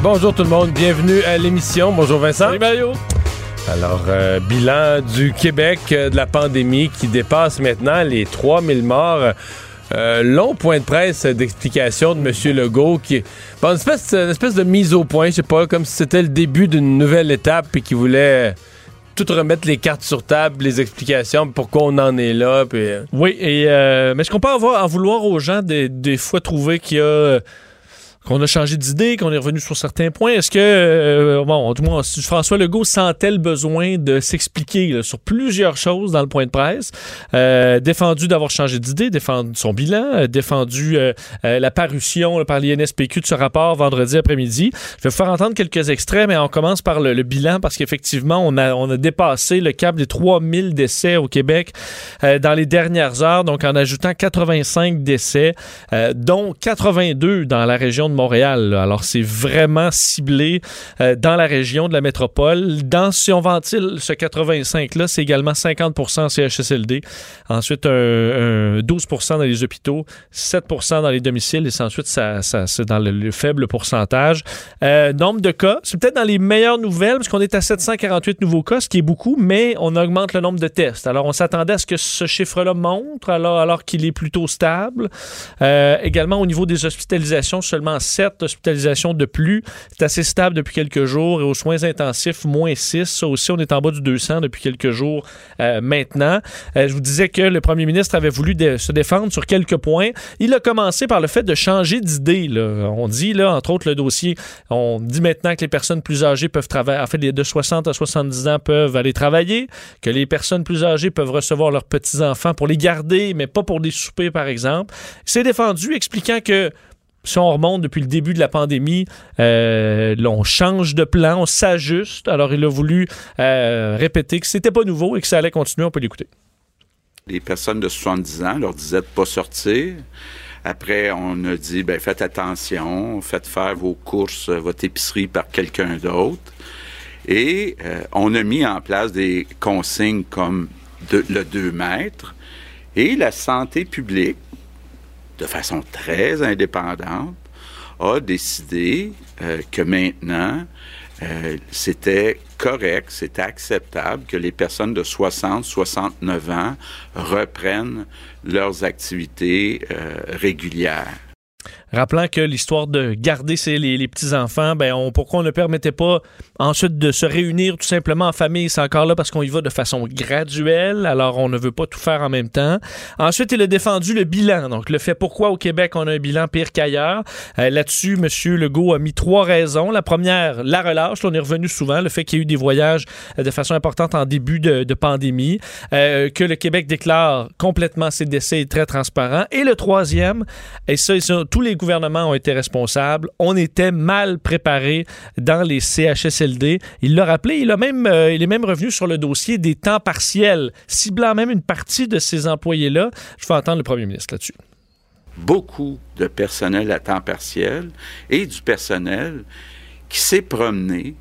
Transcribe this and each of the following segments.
Bonjour tout le monde, bienvenue à l'émission. Bonjour Vincent. Salut Mario. Alors, euh, bilan du Québec euh, de la pandémie qui dépasse maintenant les 3000 morts. Euh, long point de presse d'explication de M. Legault qui bon, une, espèce, une espèce de mise au point, je sais pas, comme si c'était le début d'une nouvelle étape et qui voulait tout remettre les cartes sur table, les explications, pourquoi on en est là. Puis, Oui, et euh, mais est-ce qu'on peut avoir, en vouloir aux gens des, des fois trouver qu'il y a qu'on a changé d'idée, qu'on est revenu sur certains points. Est-ce que, euh, bon, du moins, François Legault sentait le besoin de s'expliquer sur plusieurs choses dans le point de presse, euh, défendu d'avoir changé d'idée, défendu son bilan, euh, défendu euh, euh, la parution là, par l'INSPQ de ce rapport vendredi après-midi. Je vais vous faire entendre quelques extraits, mais on commence par le, le bilan parce qu'effectivement, on a, on a dépassé le cap des 3000 décès au Québec euh, dans les dernières heures, donc en ajoutant 85 décès, dont 82 dans la région de Montréal. Alors, c'est vraiment ciblé euh, dans la région de la métropole. Dans, si on ventile ce 85-là, c'est également 50 en CHSLD. Ensuite, un, un 12% dans les hôpitaux, 7 dans les domiciles, et ensuite, ça, c'est dans le, le faible pourcentage. Euh, nombre de cas, c'est peut-être dans les meilleures nouvelles, parce qu'on est à 748 nouveaux cas, ce qui est beaucoup, mais on augmente le nombre de tests. Alors, on s'attendait à ce que ce chiffre-là monte, alors, alors qu'il est plutôt stable. Euh, également, au niveau des hospitalisations, seulement 7 hospitalisations de plus. C'est assez stable depuis quelques jours. Et aux soins intensifs, moins 6. Ça aussi, on est en bas du 200 depuis quelques jours euh, maintenant. Euh, je vous disais que le premier ministre avait voulu se défendre sur quelques points. Il a commencé par le fait de changer d'idée. On dit, là, entre autres, le dossier, on dit maintenant que les personnes plus âgées peuvent travailler, en fait, de 60 à 70 ans peuvent aller travailler, que les personnes plus âgées peuvent recevoir leurs petits-enfants pour les garder, mais pas pour les souper, par exemple. Il s'est défendu, expliquant que si on remonte depuis le début de la pandémie, euh, on change de plan, on s'ajuste. Alors, il a voulu euh, répéter que c'était pas nouveau et que ça allait continuer. On peut l'écouter. les personnes de 70 ans leur disaient de pas sortir. Après, on a dit, ben, faites attention, faites faire vos courses, euh, votre épicerie par quelqu'un d'autre. Et euh, on a mis en place des consignes comme le 2 mètres. Et la santé publique, de façon très indépendante, a décidé euh, que maintenant, euh, c'était correct, c'était acceptable que les personnes de 60, 69 ans reprennent leurs activités euh, régulières. Rappelant que l'histoire de garder ses- les, petits-enfants, ben pourquoi on ne permettait pas ensuite de se réunir tout simplement en famille, c'est encore là parce qu'on y va de façon graduelle, alors on ne veut pas tout faire en même temps. Ensuite, il a défendu le bilan, donc le fait pourquoi au Québec on a un bilan pire qu'ailleurs. Euh, Là-dessus, M. Legault a mis trois raisons. La première, la relâche, on est revenu souvent, le fait qu'il y a eu des voyages euh, de façon importante en début de, pandémie, euh, que le Québec déclare complètement ses décès et très transparent. Et le troisième, et ça, ça, tous les gouvernements ont été responsables. On était mal préparé dans les CHSLD. Il l'a rappelé, euh, il est même revenu sur le dossier des temps partiels, ciblant même une partie de ces employés-là. Je vais entendre le premier ministre là-dessus. Beaucoup de personnel à temps partiel et du personnel qui s'est promené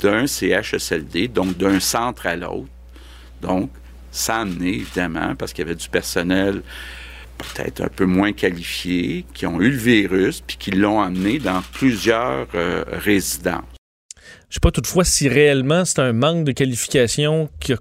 d'un CHSLD, donc d'un centre à l'autre. Donc, ça a amené, évidemment, parce qu'il y avait du personnel peut-être un peu moins qualifié, qui ont eu le virus, puis qui l'ont amené dans plusieurs euh, résidences. Je sais pas toutefois si réellement c'est un manque de qualification que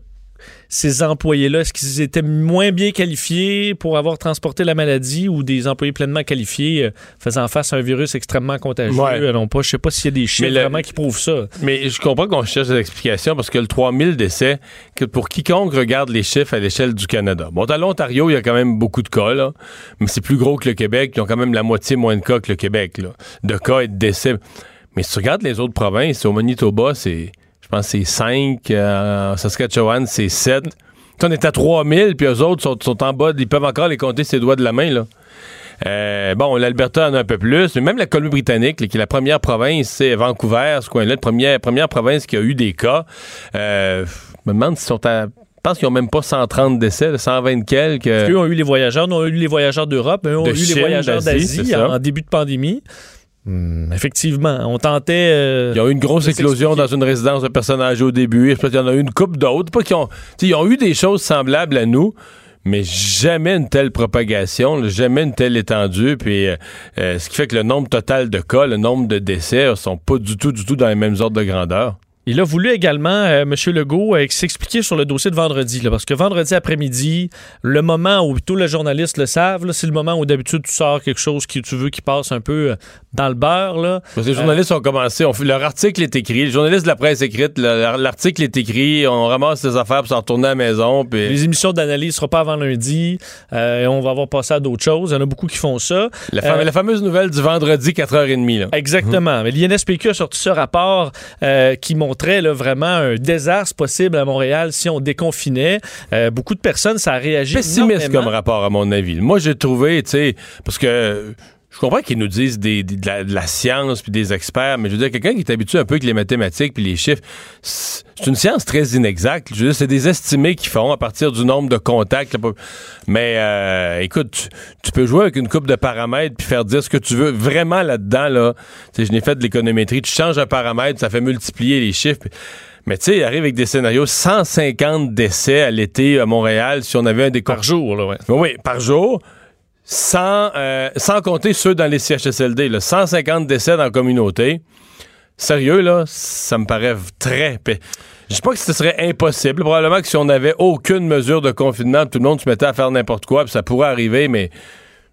ces employés-là, est-ce qu'ils étaient moins bien qualifiés pour avoir transporté la maladie ou des employés pleinement qualifiés euh, faisant face à un virus extrêmement contagieux? Ouais. Non pas, je sais pas s'il y a des chiffres le- vraiment qui prouvent ça. Mais je comprends qu'on cherche des explications parce que le 3000 décès, que pour quiconque regarde les chiffres à l'échelle du Canada. Bon, dans l'Ontario, il y a quand même beaucoup de cas, là, mais c'est plus gros que le Québec. Ils ont quand même la moitié moins de cas que le Québec, là, de cas et de décès. Mais si tu regardes les autres provinces, au Manitoba, c'est, pense, que c'est 5. en Saskatchewan, c'est 7. on est à 3000, puis eux autres sont, sont, en bas. Ils peuvent encore les compter ses doigts de la main, là. Euh, bon, l'Alberta en a un peu plus, mais même la Colombie-Britannique, qui est la première province, c'est Vancouver, ce coin-là, la première, première province qui a eu des cas. Euh, je me demande s'ils sont à je pense qu'ils n'ont même pas 130 décès, 120 quelques. Parce qu'eux ont eu les voyageurs, nous, on a eu les voyageurs d'Europe, mais eux ont eu les voyageurs d'Asie en, début de pandémie. Hmm, effectivement, on tentait. Euh, il y a eu une grosse éclosion dans une résidence de personnes âgées au début. Je pense qu'il y en a eu une coupe d'autres. Pas ont, ils ont eu des choses semblables à nous, mais jamais une telle propagation, jamais une telle étendue. Puis, euh, euh, ce qui fait que le nombre total de cas, le nombre de décès, sont pas du tout, du tout dans les mêmes ordres de grandeur. Il a voulu également, euh, M. Legault, euh, s'expliquer sur le dossier de vendredi, là, parce que vendredi après-midi, le moment où tous les journalistes le savent, c'est le moment où d'habitude tu sors quelque chose que tu veux qui passe un peu euh, dans le beurre. Là. Parce que les journalistes ont commencé, leur article est écrit, les journalistes de la presse écrite, l'article est écrit, on ramasse ses affaires pour s'en retourner à la maison. Les émissions d'analyse ne seront pas avant lundi, et on va avoir passé à d'autres choses. Il y en a beaucoup qui font ça. La, fameuse nouvelle du vendredi 4h30. Là. Exactement. Mais l'INSPQ a sorti ce rapport qui montre montrait vraiment un désastre possible à Montréal si on déconfinait. Euh, beaucoup de personnes, ça a réagi. Pessimiste comme rapport, à mon avis. Moi, j'ai trouvé, tu sais, parce que je comprends qu'ils nous disent des, de, la, science puis des experts, mais je veux dire, quelqu'un qui est habitué un peu avec les mathématiques puis les chiffres, c'est une science très inexacte. Je veux dire, c'est des estimés qu'ils font à partir du nombre de contacts. Mais euh, écoute, tu, peux jouer avec une coupe de paramètres puis faire dire ce que tu veux. Vraiment là-dedans, là, je n'ai fait de l'économétrie. Tu changes un paramètre, ça fait multiplier les chiffres. Mais tu sais, il arrive avec des scénarios 150 décès à l'été à Montréal si on avait un des Par jour, là, ouais. Oui, par jour sans, euh, sans compter ceux dans les CHSLD, là, 150 décès dans la communauté. Sérieux, là, ça me paraît très... Je sais pas que ce serait impossible. Probablement que si on n'avait aucune mesure de confinement, tout le monde se mettait à faire n'importe quoi, puis ça pourrait arriver, mais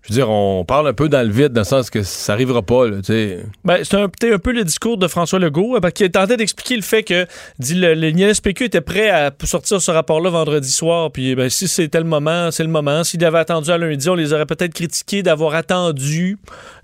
je veux dire, on parle un peu dans le vide, dans le sens que ça n'arrivera pas. Là, ben, c'est un, peu le discours de François Legault, euh, qu'il tentait d'expliquer le fait que dit, le, le était prêt à sortir ce rapport-là vendredi soir. Puis ben, si c'était le moment, c'est le moment. S'il avait attendu à lundi, on les aurait peut-être critiqués d'avoir attendu.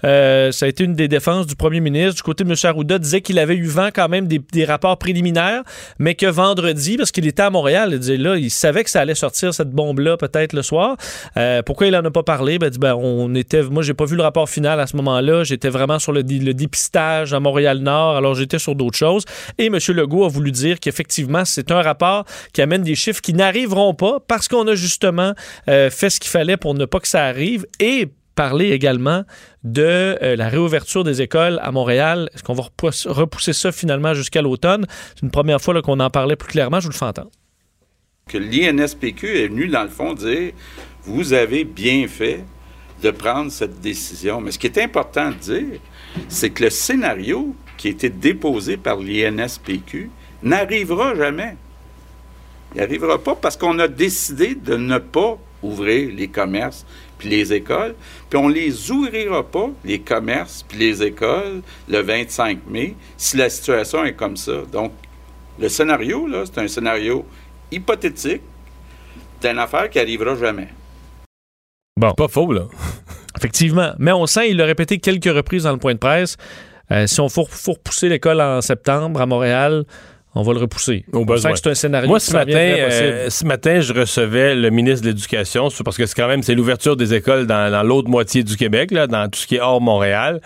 Euh, ça a été une des défenses du premier ministre. Du côté de M. Arruda, disait qu'il avait eu vent quand même des, rapports préliminaires, mais que vendredi, parce qu'il était à Montréal, il, disait, là, il savait que ça allait sortir cette bombe-là peut-être le soir. Euh, pourquoi il en a pas parlé? Ben, dit, ben, était, moi, j'ai pas vu le rapport final à ce moment-là. J'étais vraiment sur le, dépistage à Montréal-Nord, alors j'étais sur d'autres choses. Et M. Legault a voulu dire qu'effectivement, c'est un rapport qui amène des chiffres qui n'arriveront pas parce qu'on a justement euh, fait ce qu'il fallait pour ne pas que ça arrive et parler également de euh, la réouverture des écoles à Montréal. Est-ce qu'on va repousser ça finalement jusqu'à l'automne? C'est une première fois qu'on en parlait plus clairement. Je vous le fais entendre. Que l'INSPQ est venu, dans le fond, dire vous avez bien fait de prendre cette décision. Mais ce qui est important de dire, c'est que le scénario qui a été déposé par l'INSPQ n'arrivera jamais. Il n'arrivera pas parce qu'on a décidé de ne pas ouvrir les commerces puis les écoles, puis on les ouvrira pas, les commerces puis les écoles, le 25 mai, si la situation est comme ça. Donc, le scénario, là, c'est un scénario hypothétique d'une affaire qui n'arrivera jamais. Bon. Pas faux, là. Effectivement. Mais on sent, il l'a répété quelques reprises dans le point de presse, euh, si on faut, faut repousser l'école en septembre à Montréal, on va le repousser. Au que c'est un scénario. Moi, ce matin, euh, ce matin, je recevais le ministre de l'Éducation, parce que c'est quand même c'est l'ouverture des écoles dans, l'autre moitié du Québec, là, dans tout ce qui est hors Montréal,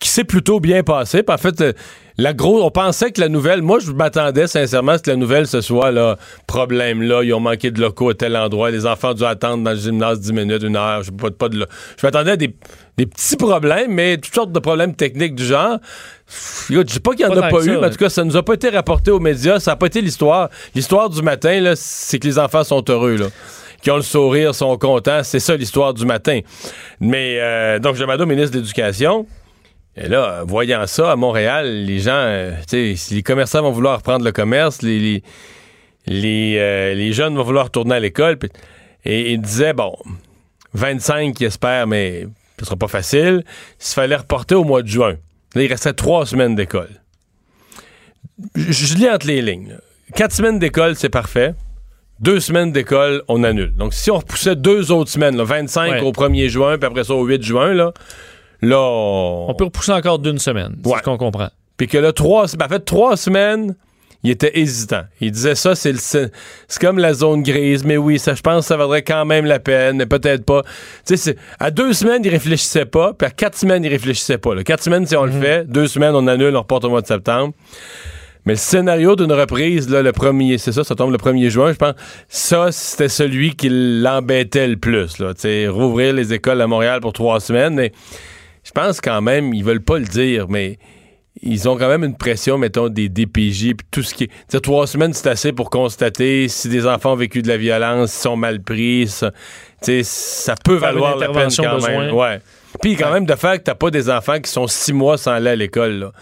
qui s'est plutôt bien passé. en fait, euh, la grosse, on pensait que la nouvelle, moi je m'attendais sincèrement à ce que la nouvelle ce soit là, problème là, ils ont manqué de locaux à tel endroit, les enfants ont dû attendre dans le gymnase 10 minutes, une heure, je pas, pas de Je m'attendais à des, petits problèmes, mais toutes sortes de problèmes techniques du genre. Je dis pas qu'il n'y en a pas eu, mais en tout cas, ça nous a pas été rapporté aux médias, ça n'a pas été l'histoire. L'histoire du matin, là, c'est que les enfants sont heureux, là qui ont le sourire, sont contents. C'est ça l'histoire du matin. Mais euh, donc, je demande au ministre de l'Éducation. Et là, voyant ça, à Montréal, les gens, euh, tu sais, les commerçants vont vouloir reprendre le commerce, les, les, euh, jeunes vont vouloir retourner à l'école. Et il disait, bon, 25 qui espèrent, mais ce sera pas facile. S'il fallait reporter au mois de juin. Là, il restait trois semaines d'école. Je, lis entre les lignes. Quatre semaines d'école, c'est parfait. Deux semaines d'école, on annule. Donc, si on repoussait deux autres semaines, 25 au 1er juin, puis après ça au 8 juin, là, Là, on... peut repousser encore d'une semaine, c'est ce qu'on comprend. puis que là, trois, ben, en fait, trois semaines, il était hésitant. Il disait ça, c'est le- c'est comme la zone grise, mais oui, ça, je pense que ça vaudrait quand même la peine, mais peut-être pas. Tu sais, à deux semaines, il réfléchissait pas, puis à quatre semaines, il réfléchissait pas. là. Quatre semaines, si on le fait, deux semaines, on annule, on reporte au mois de septembre. Mais le scénario d'une reprise, là, le premier, c'est ça, ça tombe le 1er juin, je pense. Ça, c'était celui qui l'embêtait le plus, là. Tu sais, rouvrir les écoles à Montréal pour trois semaines, mais pense quand même, ils veulent pas le dire, mais ils ont quand même une pression, mettons, des DPJ, puis tout ce qui est. Trois semaines, c'est assez pour constater si des enfants ont vécu de la violence, s'ils sont mal pris, ça. Ça peut Faire valoir la peine quand besoin. même. Ouais. Puis quand même, de faire que t'as pas des enfants qui sont six mois sans aller à l'école, là.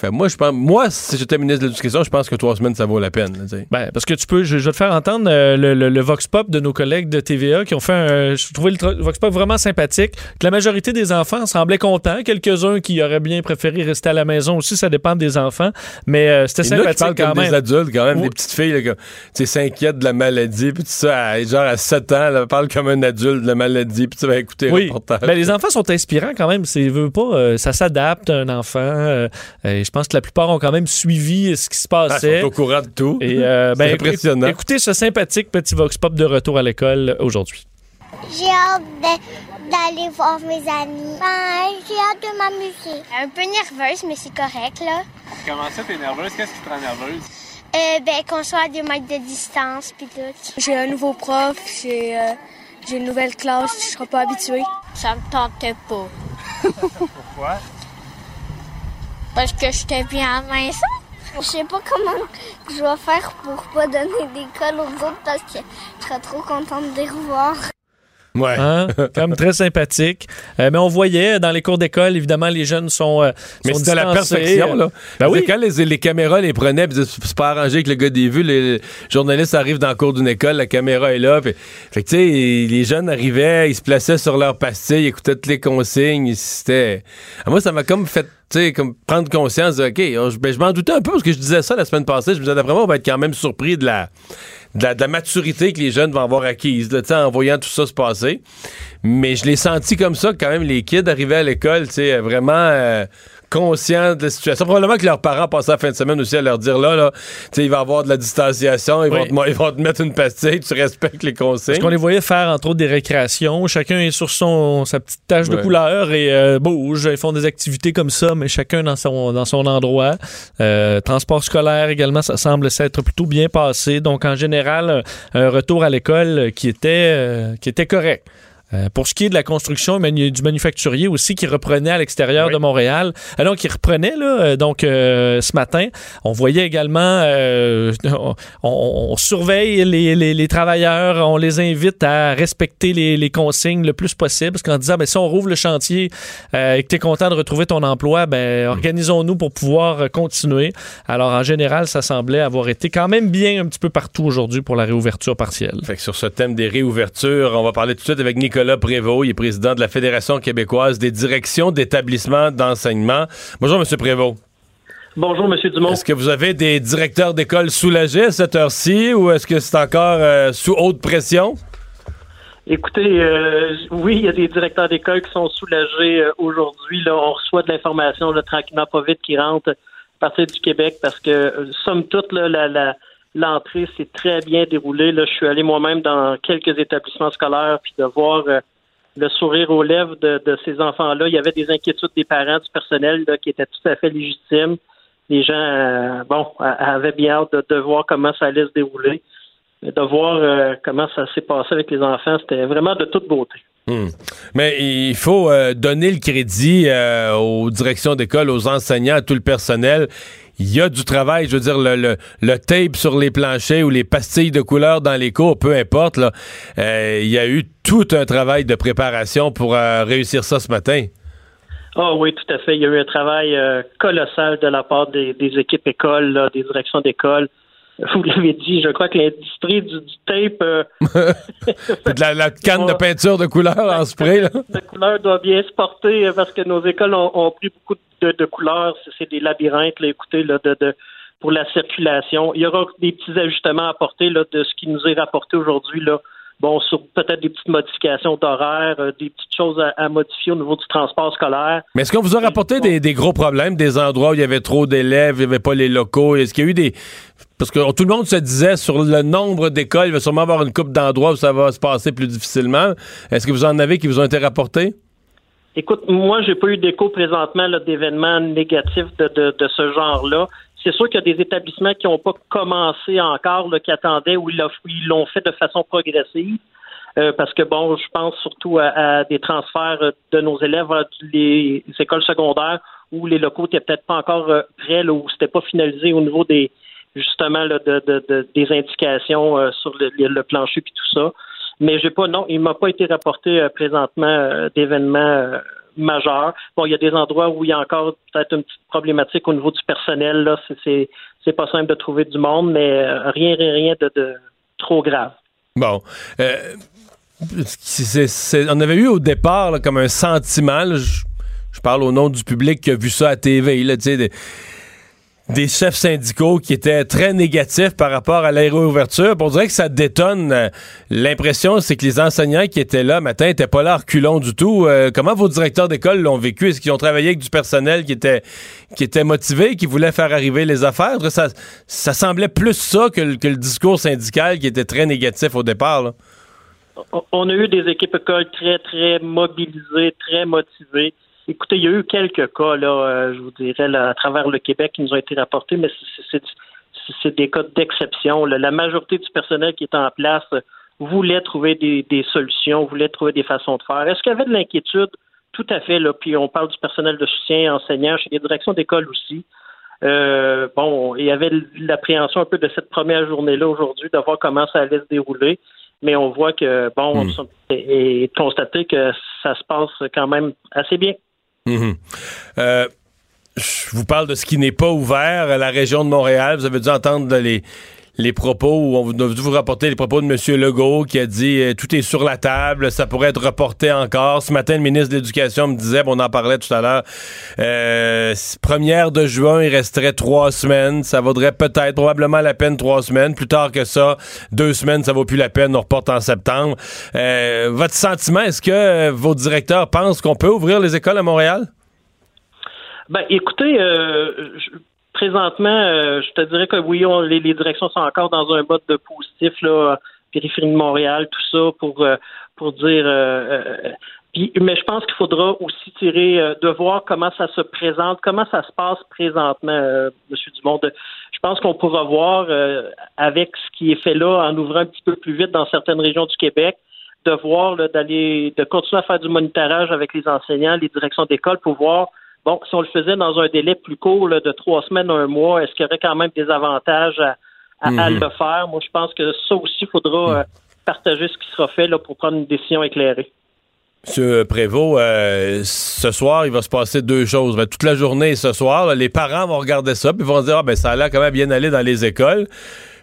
Fait, moi, je pense, moi, si j'étais ministre de l'Éducation, je pense que trois semaines, ça vaut la peine. là. Ben, parce que tu peux, je, je vais te faire entendre euh, le, le- le Vox Pop de nos collègues de TVA qui ont fait un. Je trouvais le Vox Pop vraiment sympathique. Que la majorité des enfants semblaient contents. Quelques-uns qui auraient bien préféré rester à la maison aussi, ça dépend des enfants. Mais euh, c'était sympathique parlent quand comme même. des adultes, quand même, Ouais. des petites filles, qui, tu sais, s'inquiètent de la maladie, puis tout ça, à- genre à 7 ans, là, parle comme un adulte de la maladie, puis tu vas écouter le Oui, reportage. ben, les enfants sont inspirants quand même. Veut pas, euh, ça s'adapte un enfant. euh, et je pense que la plupart ont quand même suivi ce qui se Ah, ils passait. sont au courant de tout. Et euh, ben, C'est impressionnant. éc- Écoutez ce sympathique petit Vox Pop de retour à l'école aujourd'hui. J'ai hâte d'aller voir mes amis. Ben, j'ai hâte de m'amuser. Un peu nerveuse, mais c'est correct, là. Comment ça, t'es nerveuse? Qu'est-ce qui te rend nerveuse? Euh, ben, qu'on soit à des mètres de distance, puis tout. J'ai un nouveau prof, j'ai euh, j'ai une nouvelle classe, je serai pas habituée. Ça me tentait pas. Pourquoi? Parce que j'étais bien à la maison. Je sais pas comment je vais faire pour pas donner d'école aux autres parce que je serais trop contente de les revoir. Ouais. Hein? Quand même très sympathique. Euh, mais on voyait dans les cours d'école, évidemment, les jeunes sont. euh, Mais c'était la perfection, là. Ben oui. que Quand les, les caméras les prenaient, puis c'est pas arrangé avec le gars des vues, les journalistes arrivent dans le cours d'une école, la caméra est là. Puis, fait que, tu sais, les jeunes arrivaient, ils se plaçaient sur leur pastilles, ils écoutaient toutes les consignes. C'était. Ah, Moi, ça m'a comme fait. Comme prendre conscience de, OK, oh, je, ben, je m'en doutais un peu parce que je disais ça la semaine passée. Je me disais, d'après moi, on va être quand même surpris de la, de la, de la maturité que les jeunes vont avoir acquise, là, en voyant tout ça se passer. Mais je l'ai senti comme ça, quand même, les kids arrivaient à l'école, tu vraiment euh, conscients de la situation. Probablement que leurs parents passaient la fin de semaine aussi à leur dire, là, là, il va y avoir de la distanciation, ils, Oui. vont te, ils vont te mettre une pastille, tu respectes les consignes. Parce qu'on les voyait faire, entre autres, des récréations. Chacun est sur son, sa petite tache de couleur et euh, bouge. Ils font des activités comme ça, mais chacun dans son, dans son endroit. Euh, transport scolaire également, ça semble s'être plutôt bien passé. Donc, en général, un, un retour à l'école qui était, euh, qui était correct. Euh, pour ce qui est de la construction manu- du manufacturier aussi, qui reprenait à l'extérieur Oui. de Montréal. Euh, donc, qui reprenait, là, euh, donc, euh, ce matin. On voyait également, euh, on, surveille les, les- les travailleurs, on les invite à respecter les, les consignes le plus possible, parce qu'en disant, ben, si on rouvre le chantier euh, et que tu es content de retrouver ton emploi, ben, organisons-nous pour pouvoir continuer. Alors, en général, ça semblait avoir été quand même bien un petit peu partout aujourd'hui pour la réouverture partielle. Fait que sur ce thème des réouvertures, on va parler tout de suite avec Nicolas Prévost. Il est président de la Fédération québécoise des directions d'établissements d'enseignement. Bonjour, M. Prévost. Bonjour, M. Dumont. Est-ce que vous avez des directeurs d'école soulagés à cette heure-ci ou est-ce que c'est encore euh, sous haute pression? Écoutez, euh, oui, il y a des directeurs d'école qui sont soulagés euh, aujourd'hui. Là, on reçoit de l'information tranquillement, pas vite, qui rentre à partir du Québec parce que, euh, somme toute, là, la, la, l'entrée s'est très bien déroulée. Là, je suis allé moi-même dans quelques établissements scolaires puis de voir euh, le sourire aux lèvres de, ces enfants-là. Il y avait des inquiétudes des parents, du personnel là, qui étaient tout à fait légitimes. Les gens, euh, bon, avaient bien hâte de, voir comment ça allait se dérouler. De voir euh, comment ça s'est passé avec les enfants, c'était vraiment de toute beauté. Hmm. Mais il faut donner le crédit aux directions d'école, aux enseignants, à tout le personnel. Il y a du travail, je veux dire, le, le, le tape sur les planchers ou les pastilles de couleur dans les cours, peu importe. Là, euh, il y a eu tout un travail de préparation pour euh, réussir ça ce matin. Ah oui, tout à fait. Il y a eu un travail euh, colossal de la part des, des équipes écoles, des directions d'école. Vous l'avez dit, je crois que l'industrie du, du tape euh, de la, la canne de peinture de couleur en spray. Là. de couleur doit bien se porter euh, parce que nos écoles ont, ont pris beaucoup de, de couleurs. C'est- C'est des labyrinthes, là, écoutez, là, de, de, pour la circulation. Il y aura des petits ajustements à apporter là, de ce qui nous est rapporté aujourd'hui. Là. Bon, sur peut-être des petites modifications d'horaire, euh, des petites choses à, à modifier au niveau du transport scolaire. Mais est-ce qu'on vous a rapporté des, des gros problèmes, des endroits où il y avait trop d'élèves, il n'y avait pas les locaux? Est-ce qu'il y a eu des. Parce que tout le monde se disait sur le nombre d'écoles, il va sûrement avoir une coupe d'endroits où ça va se passer plus difficilement. Est-ce que vous en avez qui vous ont été rapportés? Écoute, moi, j'ai pas eu d'écho présentement d'événements négatifs de, de, de ce genre-là. C'est sûr qu'il y a des établissements qui n'ont pas commencé encore, là, qui attendaient ou ils l'ont- fait de façon progressive. Euh, parce que bon, je pense surtout à, à des transferts euh, de nos élèves vers les écoles secondaires où les locaux n'étaient peut-être pas encore euh, prêts, là, où c'était pas finalisé au niveau des justement là, de, de- de- des indications euh, sur le, plancher puis tout ça. Mais j'ai pas non, il m'a pas été rapporté euh, présentement euh, d'événements majeurs. Bon, il y a des endroits où il y a encore peut-être une petite problématique au niveau du personnel. Là, c'est c'est pas simple de trouver du monde, mais euh, rien rien rien de, de trop grave. Bon. Euh, c'est- c'est- on avait eu au départ comme un sentiment, je, je parle au nom du public qui a vu ça à TV, là, des, des chefs syndicaux qui étaient très négatifs par rapport à la réouverture. On dirait que ça détonne. euh, L'impression, c'est que les enseignants qui étaient là matin n'étaient pas là reculons du tout. Euh, comment vos directeurs d'école l'ont vécu? Est-ce qu'ils ont travaillé avec du personnel qui était, qui était motivé, qui voulait faire arriver les affaires? Ça, ça semblait plus ça que, le- que le discours syndical qui était très négatif au départ. là. On a eu des équipes écoles très, très mobilisées, très motivées. Écoutez, il y a eu quelques cas, là, euh, je vous dirais, là, à travers le Québec qui nous ont été rapportés, mais c'est- des cas d'exception. La majorité du personnel qui est en place voulait trouver des, des solutions, voulait trouver des façons de faire. Est-ce qu'il y avait de l'inquiétude? Tout à fait, là. Puis on parle du personnel de soutien, enseignants, chez les directions d'école aussi. Euh, bon, il y avait l'appréhension un peu de cette première journée-là aujourd'hui, de voir comment ça allait se dérouler. Mais on voit que, bon, Hmm. et, et constater que ça se passe quand même assez bien. Mhm. Euh, je vous parle de ce qui n'est pas ouvert à la région de Montréal. Vous avez dû entendre les, les propos où on a dû vous rapporter les propos de M. Legault qui a dit euh, tout est sur la table, ça pourrait être reporté encore. Ce matin, le ministre de l'Éducation me disait, bon, on en parlait tout à l'heure, euh, première de juin, il resterait trois semaines. Ça vaudrait peut-être, probablement la peine trois semaines. Plus tard que ça, deux semaines, ça vaut plus la peine. On reporte en septembre. Euh, votre sentiment, est-ce que vos directeurs pensent qu'on peut ouvrir les écoles à Montréal? Ben, écoutez, euh, je- présentement, euh, je te dirais que oui, on- les, les directions sont encore dans un mode de positif, là, périphérie de Montréal, tout ça, pour, euh, pour dire. euh, euh, puis- mais je pense qu'il faudra aussi tirer euh, de voir comment ça se présente, comment ça se passe présentement, Monsieur Dumont. Je pense qu'on pourra voir avec ce qui est fait là, en ouvrant un petit peu plus vite dans certaines régions du Québec, de voir d'aller, de continuer à faire du monitorage avec les enseignants, les directions d'école, pour voir Bon, si on le faisait dans un délai plus court, là, de trois semaines, un mois, est-ce qu'il y aurait quand même des avantages à, à- à Mhm. le faire? Moi, je pense que ça aussi, il faudra euh, partager ce qui sera fait là, pour prendre une décision éclairée. Monsieur Prévost, euh, ce soir, il va se passer deux choses. Ben, toute la journée ce soir, là, les parents vont regarder ça, puis vont se dire ah, ben, ça a l'air quand même bien aller dans les écoles.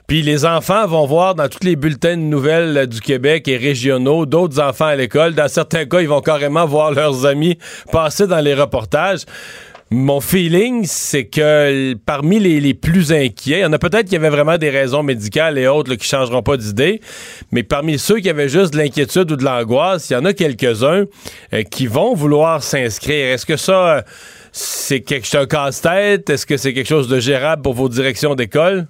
Puis les enfants vont voir dans tous les bulletins de nouvelles euh, du Québec et régionaux d'autres enfants à l'école. Dans certains cas, ils vont carrément voir leurs amis passer dans les reportages. Mon feeling, c'est que parmi les, plus inquiets, il y en a peut-être qui avaient vraiment des raisons médicales et autres là, qui changeront pas d'idée, mais parmi ceux qui avaient juste de l'inquiétude ou de l'angoisse, il y en a quelques-uns euh, qui vont vouloir s'inscrire. Est-ce que ça, euh, c'est quelque c'est un casse-tête? Est-ce que c'est quelque chose de gérable pour vos directions d'école?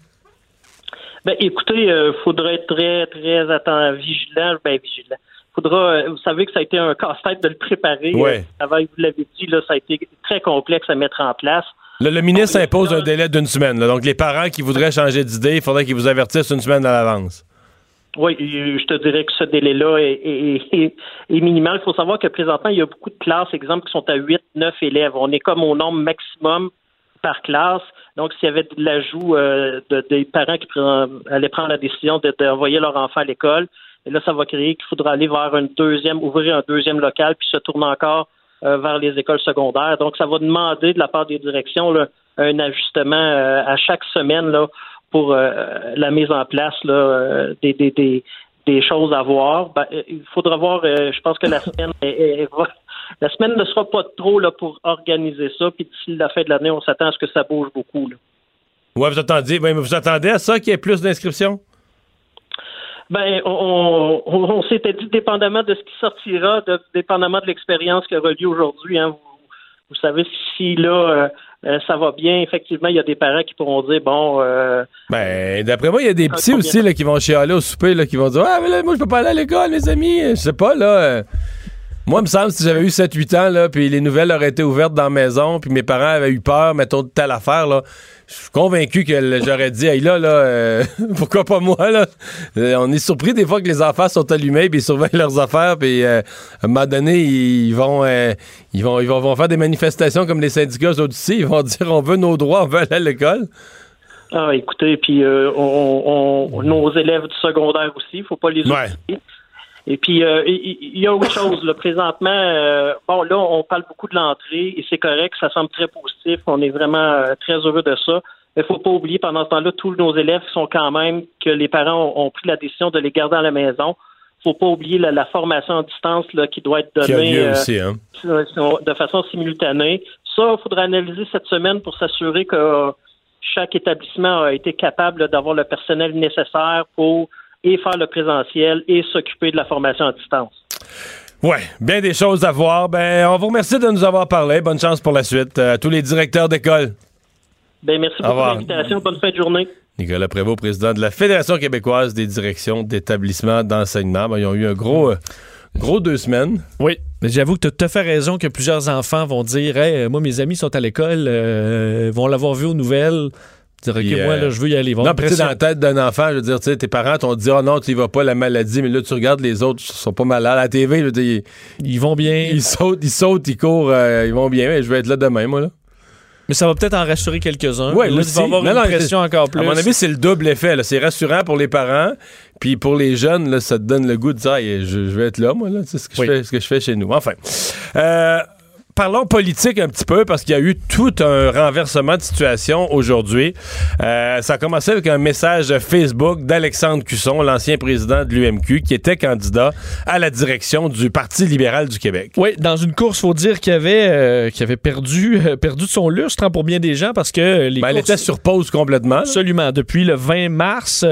Ben, écoutez, il faudra être très, très attentif, vigilant. Ben, vigilant. Faudra, euh, vous savez que ça a été un casse-tête de le préparer. Ouais. Euh, avant, vous l'avez dit, là, ça a été très complexe à mettre en place. Le, le ministre impose un délai d'une semaine. là. donc, les parents qui voudraient changer d'idée, il faudrait qu'ils vous avertissent une semaine à l'avance. Oui, je te dirais que ce délai-là est, est- est- est minimal. Il faut savoir que présentement, il y a beaucoup de classes, exemple, qui sont à 8, 9 élèves. On est comme au nombre maximum par classe. Donc, s'il y avait de l'ajout euh, de, des parents qui allaient prendre la décision de- d'envoyer leur enfant à l'école, et là, ça va créer qu'il faudra aller vers une deuxième, ouvrir un deuxième local, puis se tourner encore euh, vers les écoles secondaires. Donc, ça va demander de la part des directions là, un ajustement euh, à chaque semaine là, pour euh, la mise en place là, euh, des, des, des, des choses à voir. Ben, il faudra voir, je pense que la semaine est- est- va- la semaine ne sera pas trop là, pour organiser ça. Puis d'ici la fin de l'année, on s'attend à ce que ça bouge beaucoup. Là. Ouais, vous mais vous attendez à ça qu'il y ait plus d'inscriptions? Ben, on, on, on s'était dit, dépendamment de ce qui sortira, de, dépendamment de l'expérience qui aura lieu aujourd'hui, hein, vous, vous savez, si là, euh, euh, ça va bien, effectivement, il y a des parents qui pourront dire, bon... Euh, Ben, d'après moi, il y a des petits aussi là, qui vont chialer au souper, là, qui vont dire Ah, mais là, moi, je peux pas aller à l'école, mes amis. Je sais pas, là. euh, moi, il me semble, si j'avais eu 7-8 ans, là, puis les nouvelles auraient été ouvertes dans la maison, puis mes parents avaient eu peur, mettons, de telle affaire, là, je suis convaincu que j'aurais dit, hey, là, là, euh, pourquoi pas moi, là? Euh, on est surpris des fois que les enfants sont allumés, puis ils surveillent leurs affaires, puis euh, à un moment donné, ils vont, euh, ils vont, ils vont, vont faire des manifestations comme les syndicats ici. Ils vont dire, on veut nos droits, on veut aller à l'école. Ah, écoutez, puis euh, on, on- nos élèves du secondaire aussi, il faut pas les Ouais. Et puis, euh, il il y, a autre chose. Là, présentement, euh, bon, là, on parle beaucoup de l'entrée et c'est correct, ça semble très positif. On est vraiment euh, très heureux de ça. Mais il faut pas oublier, pendant ce temps-là, tous nos élèves sont quand même que les parents ont, ont pris la décision de les garder à la maison. faut pas oublier la, la formation à distance là, qui doit être donnée aussi, hein. de façon simultanée. Ça, il faudra analyser cette semaine pour s'assurer que chaque établissement a été capable d'avoir le personnel nécessaire pour et faire le présentiel et s'occuper de la formation à distance. Ouais, bien des choses à voir. Ben, on vous remercie de nous avoir parlé. Bonne chance pour la suite euh, à tous les directeurs d'école. Ben, merci pour l'invitation. Bonne fin de journée. Nicolas Prévost, président de la Fédération québécoise des directions d'établissements d'enseignement. Ben, ils ont eu un gros, euh, gros deux semaines. Oui, mais j'avoue que tu as tout à fait raison que plusieurs enfants vont dire Hey, euh, moi, mes amis sont à l'école, euh, vont l'avoir vu aux nouvelles. Dire, OK, Puis, moi, euh, là, je veux y aller. Non, puis dans la tête d'un enfant, je veux dire, tu sais, tes parents t'ont dit, oh non, tu y vas pas, la maladie, mais là, tu regardes les autres, ils sont pas malades. À la TV, je veux dire, Ils vont bien. ils sautent, ils sautent, ils courent, euh, ils vont bien, mais je vais être là demain, moi, là. Mais ça va peut-être en rassurer quelques-uns. Ouais, Là, vas avoir Non, une non, pression encore plus. À mon avis, c'est le double effet. C'est rassurant pour les parents, puis pour les jeunes, là, ça te donne le goût de dire Hey, je, je vais être là, moi, là. C'est ce, que je Oui. fais- ce que je fais chez nous. Enfin. Euh, Parlons politique un petit peu parce qu'il y a eu tout un renversement de situation aujourd'hui. Euh, ça a commencé avec un message Facebook d'Alexandre Cusson, l'ancien président de l'UMQ, qui était candidat à la direction du Parti libéral du Québec. Oui, dans une course, faut dire qu'il avait, euh, avait perdu, euh, perdu de son lustre hein, pour bien des gens parce que les Ben, elle courses- était sur pause complètement. là. Absolument. Depuis le 20 mars,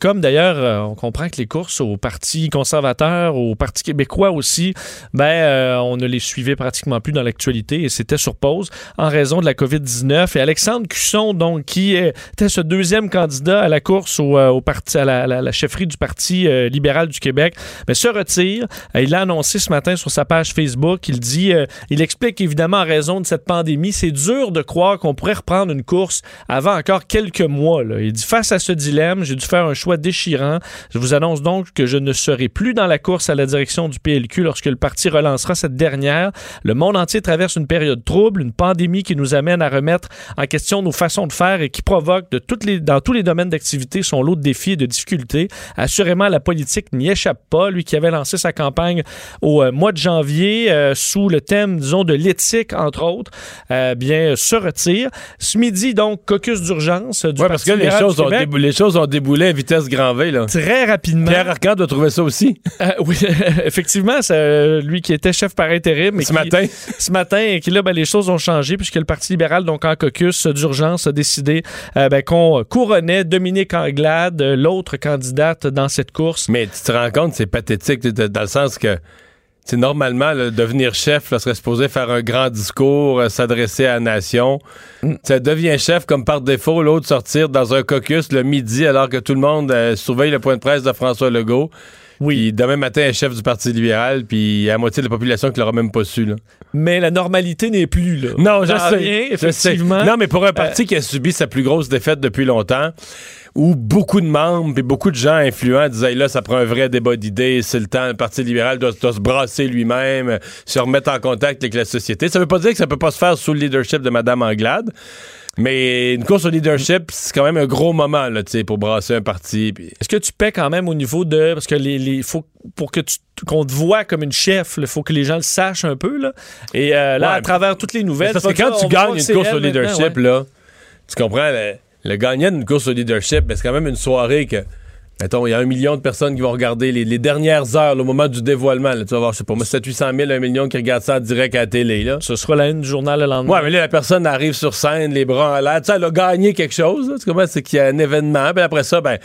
comme d'ailleurs, on comprend que les courses au Parti conservateur, au Parti québécois aussi, ben, on ne les suivait pratiquement plus dans l'actualité et c'était sur pause en raison de la COVID-19. Et Alexandre Cusson, donc, qui était ce deuxième candidat à la course au, euh, parti, à la, chefferie du Parti euh, libéral du Québec, mais se retire. Euh, il l'a annoncé ce matin sur sa page Facebook. Il dit, il explique évidemment en raison de cette pandémie, c'est dur de croire qu'on pourrait reprendre une course avant encore quelques mois. là. Il dit face à ce dilemme, j'ai dû faire un choix déchirant. Je vous annonce donc que je ne serai plus dans la course à la direction du PLQ lorsque le parti relancera cette dernière. Le monde entier traverse une période trouble, une pandémie qui nous amène à remettre en question nos façons de faire et qui provoque de toutes les, dans tous les domaines d'activité son lot de défis et de difficultés. Assurément, la politique n'y échappe pas. Lui qui avait lancé sa campagne au euh, mois de janvier euh, sous le thème, disons, de l'éthique, entre autres, euh, bien, se retire. Ce midi, donc, caucus d'urgence du Ouais, parce que les choses, ont les choses ont déboulé à vitesse grand V. Là. Très rapidement. Pierre Arcan doit trouver ça aussi. Oui, effectivement, c'est lui qui était chef par intérim. Ce qui- matin. Ce matin, et là, ben, les choses ont changé puisque le Parti libéral, donc en caucus d'urgence, a décidé euh, ben, qu'on couronnait Dominique Anglade, euh, l'autre candidate dans cette course. Mais tu te rends compte, c'est pathétique dans le sens que c'est normalement là, devenir chef là, serait supposé faire un grand discours, euh, s'adresser à la nation. Ça devient chef comme par défaut, l'autre sortir dans un caucus le midi alors que tout le monde euh, surveille le point de presse de François Legault. Oui. Puis demain matin, elle est chef du Parti libéral, puis il y a la moitié de la population qui l'aura même pas su. Là. Mais la normalité n'est plus là. Non, je sais. je sais. effectivement. Non, mais pour un parti qui a subi sa plus grosse défaite depuis longtemps, où beaucoup de membres et beaucoup de gens influents disaient là, ça prend un vrai débat d'idées, c'est le temps, le Parti libéral doit, doit se brasser lui-même, euh, se remettre en contact avec la société. Ça veut pas dire que ça peut pas se faire sous le leadership de Mme Anglade. Mais une course au leadership, c'est quand même un gros moment là, tu sais, pour brasser un parti. puis- Est-ce que tu paies quand même au niveau de. Parce que les, les- faut, pour que tu qu'on te voie comme une chef, il faut que les gens le sachent un peu. Là. Et euh, là, Ouais, à travers toutes les nouvelles. Parce que quand tu gagnes une course au leadership, ouais. là, tu comprends, le, le gagnant d'une course au leadership, ben, c'est quand même une soirée que, mettons, il y a un million de personnes qui vont regarder les, les dernières heures, au moment du dévoilement. là. tu vas voir, je sais pas, moi, 700 000, 1 million qui regardent ça en direct à la télé. Là. Ce sera la une du journal le lendemain. Ouais, mais là, la personne arrive sur scène, les bras en l'air. Tu sais, elle a gagné quelque chose. là. Tu comprends? C'est qu'il y a un événement. Puis après ça, ben,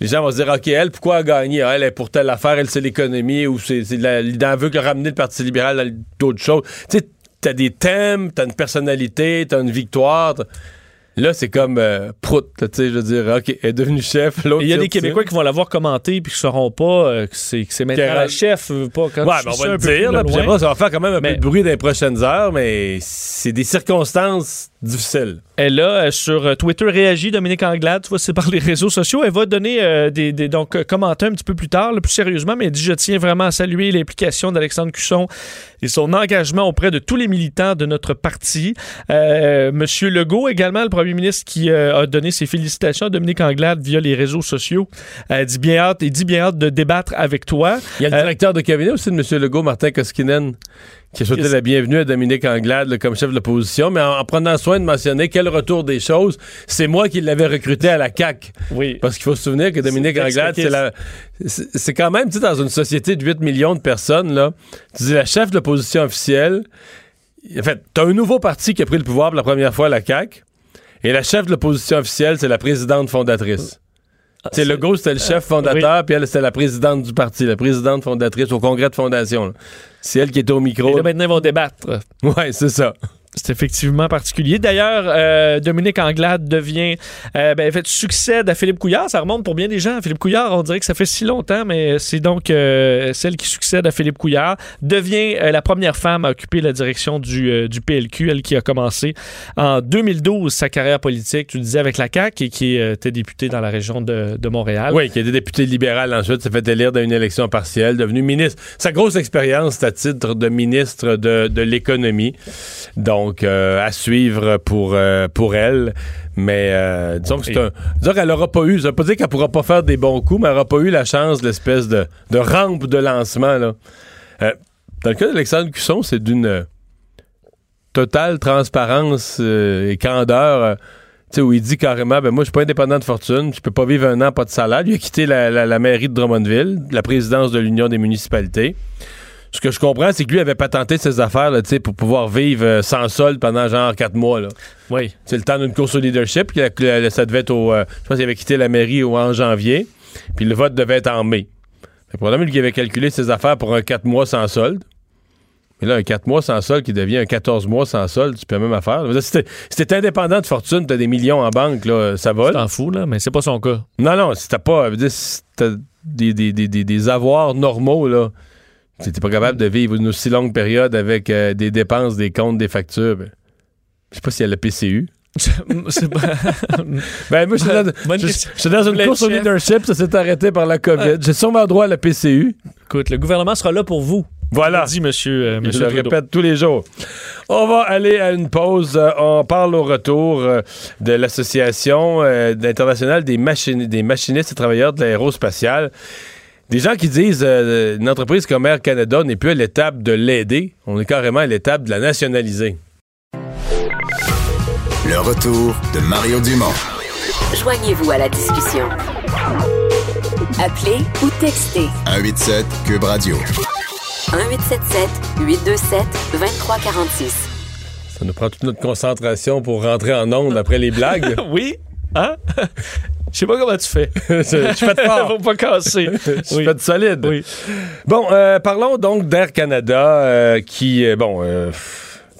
les gens vont se dire, OK, elle, pourquoi elle a gagné? Ah, elle est pour telle affaire, elle, c'est l'économie, ou c'est l'idée veut que ramener le Parti libéral à d'autres choses. Tu sais, t'as des thèmes, t'as une personnalité, t'as une victoire. t'as- Là, c'est comme euh, prout, tu sais, je veux dire, OK, elle est devenue chef. Il y a des. Québécois qui vont l'avoir commenté puis qui ne sauront pas euh, que c'est maintenant la chef. euh, Pas quand Ouais, mais on va le dire, là, loin. ça va faire quand même un Mais- peu de bruit dans les prochaines heures, mais c'est des circonstances difficiles. Elle a euh, sur Twitter réagi, Dominique Anglade, tu vois, c'est par les réseaux sociaux. Elle va donner des, des- donc, commenter un petit peu plus tard, là, plus sérieusement, mais elle dit Je tiens vraiment à saluer l'implication d'Alexandre Cusson et son engagement auprès de tous les militants de notre parti. Euh, Monsieur Legault, également, le premier ministre qui euh, a donné ses félicitations à Dominique Anglade via les réseaux sociaux, euh, dit bien hâte, il dit bien hâte de débattre avec toi. Il y a le Euh, directeur de cabinet aussi de M. Legault, Martin Koskinen, qui a souhaité la bienvenue à Dominique Anglade là, comme chef de l'opposition, mais en, en prenant soin de mentionner quel retour des choses. C'est moi qui l'avais recruté à la CAQ. Oui. Parce qu'il faut se souvenir que Dominique Anglade, c'est la. C'est c'est quand même, tu sais, dans une société de 8 millions de personnes, là, tu dis la chef de l'opposition officielle. En fait, t'as un nouveau parti qui a pris le pouvoir pour la première fois à la CAQ. Et la chef de l'opposition officielle, c'est la présidente fondatrice. C'est le Legault, c'était le chef fondateur, puis elle, c'était la présidente du parti, la présidente fondatrice au congrès de fondation. C'est elle qui était au Et micro. là, maintenant, ils vont débattre. Ouais, c'est ça. C'est effectivement particulier. D'ailleurs, euh, Dominique Anglade devient, euh, ben, en fait, succède à Philippe Couillard. Ça remonte pour bien des gens. Philippe Couillard, on dirait que ça fait si longtemps, mais c'est donc euh, celle qui succède à Philippe Couillard. Devient euh, la première femme à occuper la direction du, du PLQ, elle qui a commencé en 2012 sa carrière politique, tu le disais, avec la CAQ et qui était députée dans la région de, de Montréal. Oui, qui était député libéral ensuite, s'est fait élire dans une élection partielle, devenu ministre. Sa grosse expérience, c'est à titre de ministre de, de l'économie. Donc, euh, à suivre pour, euh, pour elle. Mais euh, disons que c'est un. Disons qu'elle n'aura pas eu. Ça veut pas dire qu'elle pourra pas faire des bons coups, mais elle n'aura pas eu la chance l'espèce de, de rampe de lancement. Là. Dans le cas d'Alexandre Cusson, c'est d'une totale transparence et candeur. où il dit carrément, ben moi, je suis pas indépendant de fortune, je peux pas vivre un an pas de salaire. Lui a quitté la, la- la mairie de Drummondville, la présidence de l'Union des municipalités. Ce que je comprends, c'est que lui avait patenté ses affaires, là, pour pouvoir vivre euh, sans solde pendant genre quatre mois, là. Oui. C'est le temps d'une course au leadership, la- ça devait être au, euh, je pense qu'il avait quitté la mairie au, en janvier, puis le vote devait être en mai. Fait que probablement, lui qui avait calculé ses affaires pour un 4 mois sans solde. Mais là, un 4 mois sans solde qui devient un 14 mois sans solde, tu peux même affaire. Si t'es indépendant de fortune, t'as des millions en banque, là, ça vole. T'en fous, là, mais c'est pas son cas. Non, non, si t'as pas, je veux dire, si t'as des, des, des, des, des avoirs normaux, là, t'es pas capable de vivre une aussi longue période avec euh, des dépenses, des comptes, des factures, ben, je sais pas s'il y a le PCU. c'est pas. Ben, moi, je suis dans, je- je dans une course au leadership, ça s'est arrêté par la COVID. J'ai sûrement droit à la PCU. Écoute, le gouvernement sera là pour vous. Voilà. Dit monsieur, euh, Je monsieur le Trudeau. répète tous les jours. On va aller à une pause. Euh, on parle au retour euh, de l'Association euh, internationale des, machini- des machinistes et travailleurs de l'aérospatiale. Des gens qui disent euh, une entreprise comme Air Canada n'est plus à l'étape de l'aider, on est carrément à l'étape de la nationaliser. Le retour de Mario Dumont. Joignez-vous à la discussion. Appelez ou textez 187 Cube Radio. 1877 827 2346. Ça nous prend toute notre concentration pour rentrer en onde après les blagues. oui? Hein? Je sais pas comment tu fais. je fort. Faut pas casser. Je Oui. fait solide. Oui. Bon, euh, parlons donc d'Air Canada euh, qui, euh, bon, euh,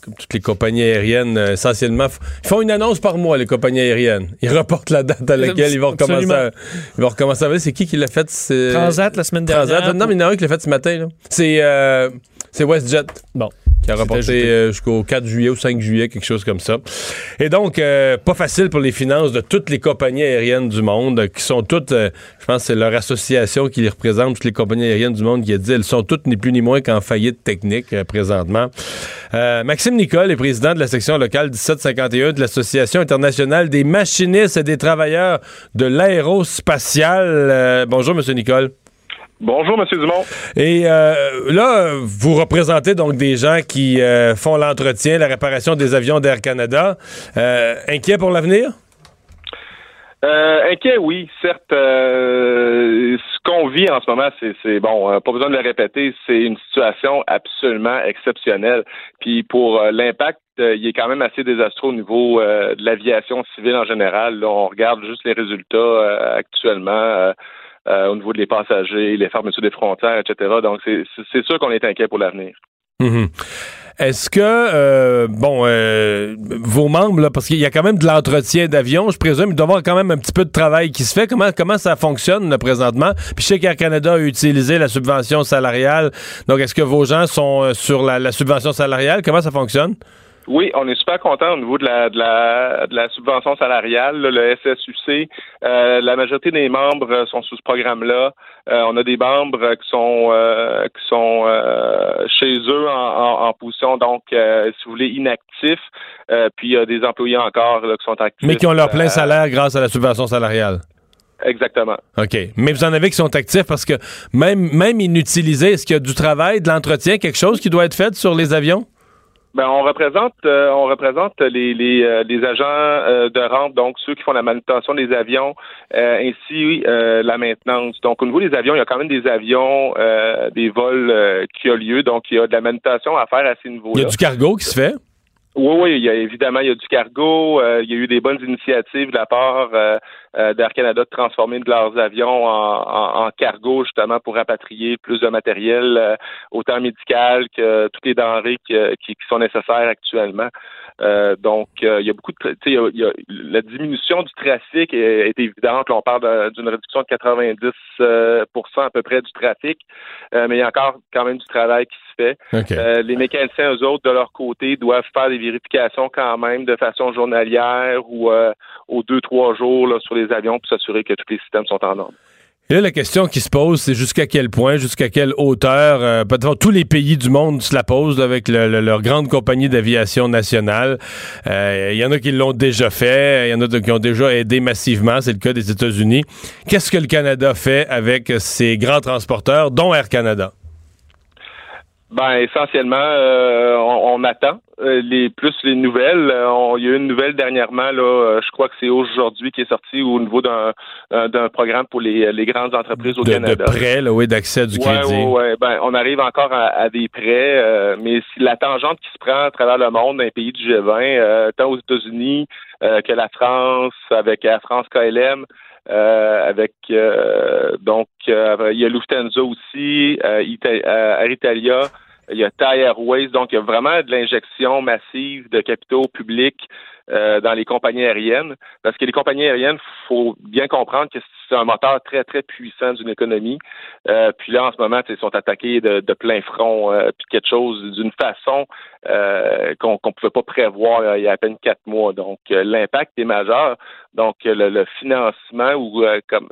comme toutes les compagnies aériennes, euh, essentiellement, ils font une annonce par mois, les compagnies aériennes. Ils reportent la date à laquelle ils vont recommencer à, ils vont recommencer à. C'est qui qui l'a fait? Transat la semaine dernière. Transat. Non, mais il y en a un qui l'a fait ce matin. c'est WestJet. Bon. Qui a reporté euh, jusqu'au 4 juillet ou 5 juillet, quelque chose comme ça. Et donc, euh, pas facile pour les finances de toutes les compagnies aériennes du monde, qui sont toutes, euh, je pense que c'est leur association qui les représente, toutes les compagnies aériennes du monde qui a dit, elles sont toutes ni plus ni moins qu'en faillite technique euh, présentement. Euh, Maxime Nicole est président de la section locale 1751 de l'Association internationale des machinistes et des travailleurs de l'aérospatiale. Euh, bonjour, Monsieur Nicole. Bonjour, M. Dumont. Et euh, là, vous représentez donc des gens qui euh, font l'entretien, la réparation des avions d'Air Canada. Euh, inquiet pour l'avenir? Inquiet, oui, certes. ce qu'on vit en ce moment, c'est bon, pas besoin de le répéter, c'est une situation absolument exceptionnelle. Puis pour l'impact, il est quand même assez désastreux au niveau de l'aviation civile en général. on regarde juste les résultats actuellement. Au niveau des passagers, les fermetures des frontières, etc. Donc, c'est sûr qu'on est inquiet pour l'avenir. Mhm. Est-ce que, euh, bon, euh, vos membres, parce qu'il y a quand même de l'entretien d'avion, je présume, il doit y avoir quand même un petit peu de travail qui se fait. Comment, ça fonctionne présentement? Puis je sais qu'Air Canada a utilisé la subvention salariale. Donc, est-ce que vos gens sont euh, sur la subvention salariale? Comment ça fonctionne? Oui, on est super content au niveau de la, de la, de la subvention salariale, le SSUC. Euh, la majorité des membres sont sous ce programme-là. Euh, on a des membres qui sont euh, qui sont chez eux en, en, position donc, si vous voulez, inactifs. puis il y a des employés encore qui sont actifs. Mais qui ont leur plein salaire grâce à la subvention salariale. Exactement. OK. Mais vous en avez qui sont actifs parce que même, même inutilisés, est-ce qu'il y a du travail, de l'entretien, quelque chose qui doit être fait sur les avions? Ben, on représente, euh, on représente les, les, euh, les agents euh, de rampe, donc ceux qui font la manutention des avions, ainsi la maintenance. Donc, au niveau des avions, il y a quand même des avions, des vols qui ont lieu, donc il y a de la manutention à faire à ces niveaux-là. Il y a du cargo qui se fait? Oui, oui, il y a, évidemment, il y a du cargo. il y a eu des bonnes initiatives de la part d'Air Canada de transformer de leurs avions en, en, cargo, justement, pour rapatrier plus de matériel, autant médical que toutes les denrées qui, qui sont nécessaires actuellement. Euh, donc, euh, il y a beaucoup de, y a, y a, la diminution du trafic est, évidente. on parle d'une réduction de 90 euh, à peu près du trafic, mais il y a encore quand même du travail qui se fait. les mécaniciens, eux autres, de leur côté, doivent faire des vérifications quand même de façon journalière ou aux deux trois jours là, sur les avions pour s'assurer que tous les systèmes sont en ordre. Et là, la question qui se pose, c'est jusqu'à quel point, jusqu'à quelle hauteur, euh, tous les pays du monde se la posent avec leur grande compagnie d'aviation nationale. Il euh, y en a qui l'ont déjà fait, il y en a qui ont déjà aidé massivement, c'est le cas des États-Unis. Qu'est-ce que le Canada fait avec ces grands transporteurs, dont Air Canada? Ben essentiellement, euh, on, attend euh, les plus les nouvelles. Euh, il y a eu une nouvelle dernièrement là, je crois que c'est aujourd'hui qui est sorti au niveau d'un d'un programme pour les, les grandes entreprises au Canada. De prêts, là, oui, d'accès du crédit. Ouais, ben on arrive encore à, des prêts, mais si la tangente qui se prend à travers le monde, dans les pays du G20, tant aux États-Unis que la France, avec la France KLM. Euh, avec euh, donc euh, il y a Lufthansa aussi, Air Italia, il y a Thai Airways, donc il y a vraiment de l'injection massive de capitaux publics euh, dans les compagnies aériennes. Parce que les compagnies aériennes, faut bien comprendre que c'est un moteur très, très puissant d'une économie. Euh, puis là, en ce moment, ils sont attaqués de, plein front, euh, puis quelque chose d'une façon qu'on ne pouvait pas prévoir il y a à peine quatre mois. Donc, l'impact est majeur. Donc, le, le financement ou comme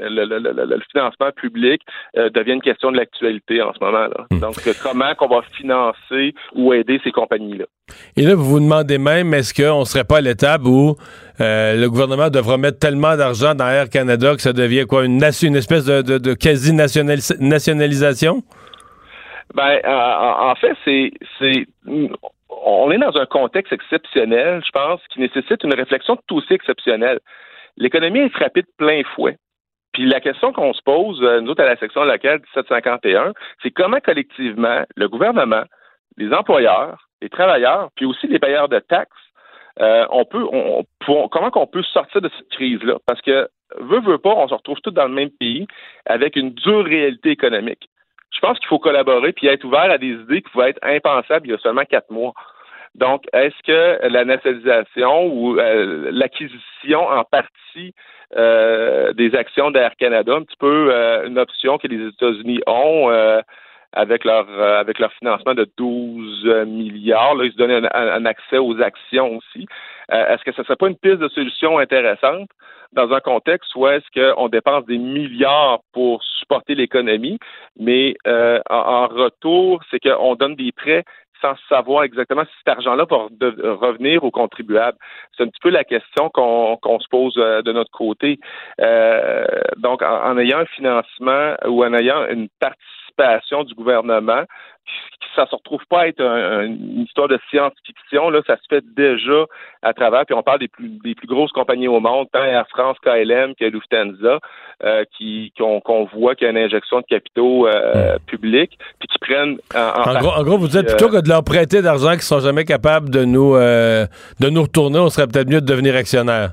le, financement public euh, devient une question de l'actualité en ce moment-là. Hmm. Donc, comment qu'on va financer ou aider ces compagnies-là? Et là, vous vous demandez même, est-ce qu'on ne serait pas à l'étape où euh, le gouvernement devra mettre tellement d'argent dans Air Canada que ça devient quoi, une, une espèce de, quasi-nationalisation? Ben, en, fait, c'est, c'est, on est dans un contexte exceptionnel, je pense, qui nécessite une réflexion tout aussi exceptionnelle. L'économie est frappée de plein fouet. Puis la question qu'on se pose, euh, nous autres à la section locale 1751, c'est comment collectivement le gouvernement, les employeurs, les travailleurs, puis aussi les payeurs de taxes, euh, on peut, on, comment qu'on peut sortir de cette crise-là? Parce que, veut, veut pas, on se retrouve tous dans le même pays avec une dure réalité économique. Je pense qu'il faut collaborer puis être ouvert à des idées qui pouvaient être impensables il y a seulement quatre mois. Donc, est-ce que la nationalisation ou euh, l'acquisition en partie euh, des actions d'Air Canada, un petit peu euh, une option que les États-Unis ont avec leur avec leur financement de 12 milliards, là, ils se donnent un, accès aux actions aussi. est-ce que ce ne serait pas une piste de solution intéressante dans un contexte où est-ce qu'on dépense des milliards pour supporter l'économie, mais en, retour, c'est qu'on donne des prêts sans savoir exactement si cet argent-là va revenir aux contribuables. C'est un petit peu la question qu'on se pose euh, de notre côté. Euh, donc, en, ayant un financement ou en ayant une participation du gouvernement, ça se retrouve pas à être un- une histoire de science-fiction. Là, ça se fait déjà à travers. Puis on parle des plus des plus grosses compagnies au monde, tant Air France, KLM que Lufthansa, euh, qui qu'on voit qu'il y a une injection de capitaux euh, publics, puis qui prennent en, En gros, partie, en gros, vous dites euh, plutôt que de leur prêter d'argent qu'ils sont jamais capables de nous, euh, de nous retourner, on serait peut-être mieux de devenir actionnaire.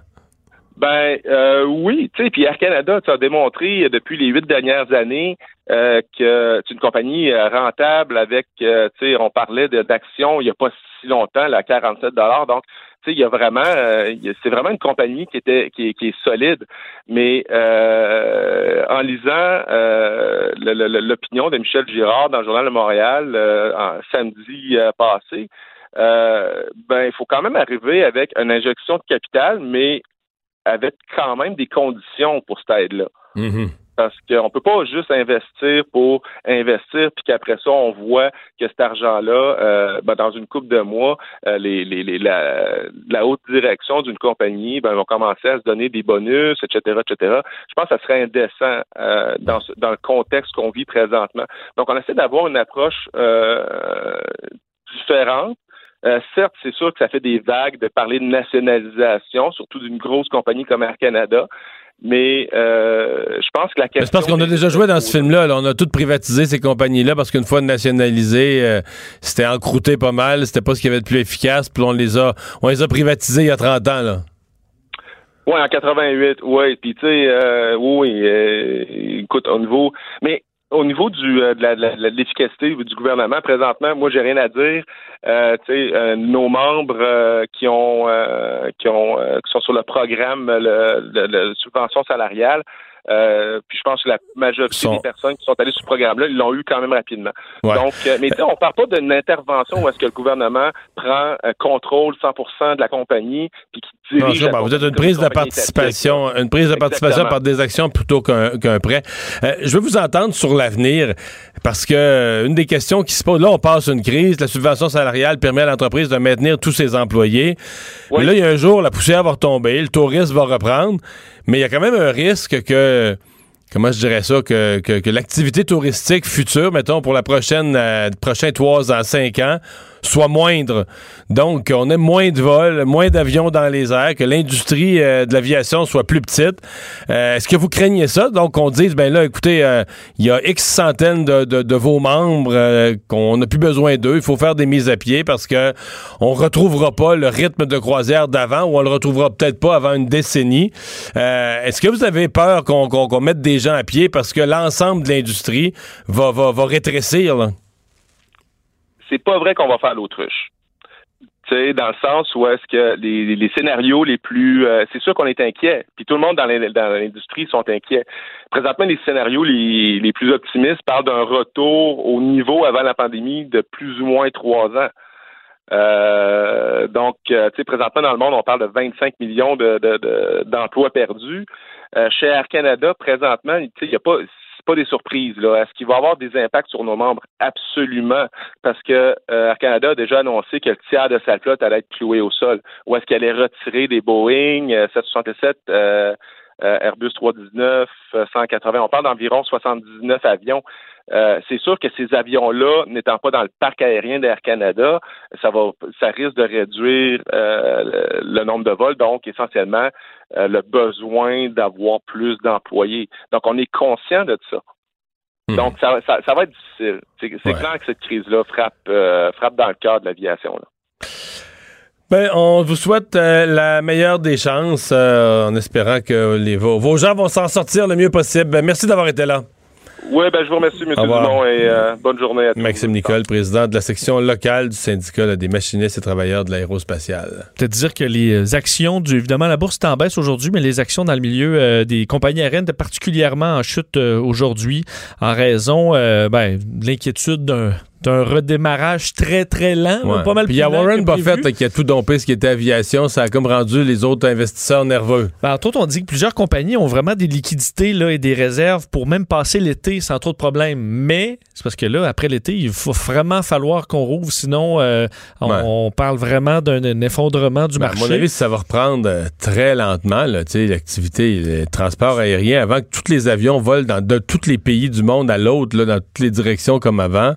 Ben euh, oui, tu sais, puis Air Canada, tu as démontré euh, depuis les huit dernières années euh, que c'est une compagnie euh, rentable avec, euh, tu sais, on parlait d'actions il n'y a pas si longtemps, là, à 47 dollars. Donc, tu sais, il y a vraiment, a- c'est vraiment une compagnie qui était, qui, est- qui est solide. Mais en lisant l'opinion de Michel Girard dans le journal de Montréal en- samedi passé, ben il faut quand même arriver avec une injection de capital, mais avec quand même des conditions pour cette aide-là. Parce qu'on ne peut pas juste investir pour investir, puis qu'après ça, on voit que cet argent-là, euh, ben, dans une coupe de mois, euh, les, les, les- la, la haute direction d'une compagnie ben, vont commencer à se donner des bonus, etc., etc. Je pense que ça serait indécent euh, dans, ce- dans le contexte qu'on vit présentement. Donc, on essaie d'avoir une approche différente. Euh, certes, c'est sûr que ça fait des vagues de parler de nationalisation, surtout d'une grosse compagnie comme Air Canada, mais euh, je pense que la Mais question... C'est parce qu'on a déjà joué dans ce film-là. là. On a tout privatisé ces compagnies-là parce qu'une fois nationalisées, euh, c'était encrouté pas mal. C'était pas ce qu'il y avait de plus efficace. Puis on les a, on les a privatisés il y a 30 ans. Là. Oui, en 88, oui. Puis tu sais, euh, oui, euh, écoute, au niveau, mais au niveau du euh, de de de l'efficacité du gouvernement présentement, moi j'ai rien à dire. Euh, euh, nos membres qui ont qui qui sont sur le programme le subvention salariale. Euh, puis je pense que la majorité Sont- des personnes qui sont allées sur ce programme-là, ils l'ont eu quand même rapidement. Ouais. Donc, euh, mais on parle pas d'une intervention où est-ce que le gouvernement prend euh, contrôle 100% de la compagnie puis qui Non, dirige. la ben, vous êtes une prise de participation, une prise de participation par des actions plutôt qu'un prêt. Euh, je veux vous entendre sur l'avenir parce que une des questions qui se pose, là, on passe une crise, la subvention salariale permet à l'entreprise de maintenir tous ses employés. Mais là, il y a un jour, la poussière va retomber, le tourisme va reprendre, mais il y a quand même un risque que comment je dirais ça, que, l'activité touristique future, mettons, pour la prochaine, euh, trois ans, cinq ans, soit moindre. Donc, on ait moins de vols, moins d'avions dans les airs, que l'industrie euh, de l'aviation soit plus petite. Euh, Est-ce que vous craignez ça? Donc, on dise, ben là, écoutez, euh, il y a X centaines de, vos membres qu'on n'a plus besoin d'eux. Il faut faire des mises à pied parce que on retrouvera pas le rythme de croisière d'avant ou on le retrouvera peut-être pas avant une décennie. Est-ce que vous avez peur qu'on mette des gens à pied parce que l'ensemble de l'industrie va, rétrécir? C'est pas vrai qu'on va faire l'autruche. Tu sais, dans le sens où est-ce que les, scénarios les plus... euh, c'est sûr qu'on est inquiet, puis tout le monde dans l'in- dans l'industrie sont inquiets. Présentement, les scénarios les, plus optimistes parlent d'un retour au niveau avant la pandémie de plus ou moins trois ans. Euh, donc, euh, tu sais, présentement dans le monde, on parle de 25 millions de, de- d'emplois perdus. Euh, chez Air Canada, présentement, il y a pas, pas des surprises. Là. Est-ce qu'il va avoir des impacts sur nos membres? Absolument. Parce que euh, Air Canada a déjà annoncé que le tiers de sa flotte allait être cloué au sol. Ou est-ce qu'elle allait retirer des Boeing euh, 767, euh, euh, Airbus 319, euh, 180. On parle d'environ 79 avions. Euh, c'est sûr que ces avions-là, n'étant pas dans le parc aérien d'Air Canada, ça va, ça risque de réduire euh, le, nombre de vols, donc essentiellement euh, le besoin d'avoir plus d'employés. Donc, on est conscient de ça. Donc, ça, ça, ça va être difficile. C'est, c'est Ouais. clair que cette crise-là frappe, euh, frappe dans le cœur de l'aviation. Ben, on vous souhaite euh, la meilleure des chances euh, en espérant que les, vos, vos gens vont s'en sortir le mieux possible. Ben, merci d'avoir été là. Oui, ben, je vous remercie, M. Au revoir. Dumont, et euh, bonne journée à tous. Maxime Nicole, président de la section locale du syndicat là, des machinistes et travailleurs de l'aérospatiale. Peut-être dire que les actions, du, évidemment, la bourse est en baisse aujourd'hui, mais les actions dans le milieu euh, des compagnies aériennes étaient particulièrement en chute euh, aujourd'hui en raison euh, ben, de l'inquiétude d'un d'un redémarrage très, très lent. Ouais. Pas mal Puis il y a Warren. Buffett là, qui a tout dompé ce qui était aviation. Ça a comme rendu les autres investisseurs nerveux. Ben, entre autres, on dit que plusieurs compagnies ont vraiment des liquidités là, et des réserves pour même passer l'été sans trop de problèmes. Mais c'est parce que là, après l'été, il faut vraiment falloir qu'on rouvre, sinon euh, on, Ouais. on parle vraiment d'un effondrement du Ben, marché. à mon avis, ça va reprendre euh, très lentement, là, tu sais, l'activité, le transport aérien, avant que tous les avions volent dans de tous les pays du monde à l'autre, dans toutes les directions comme avant.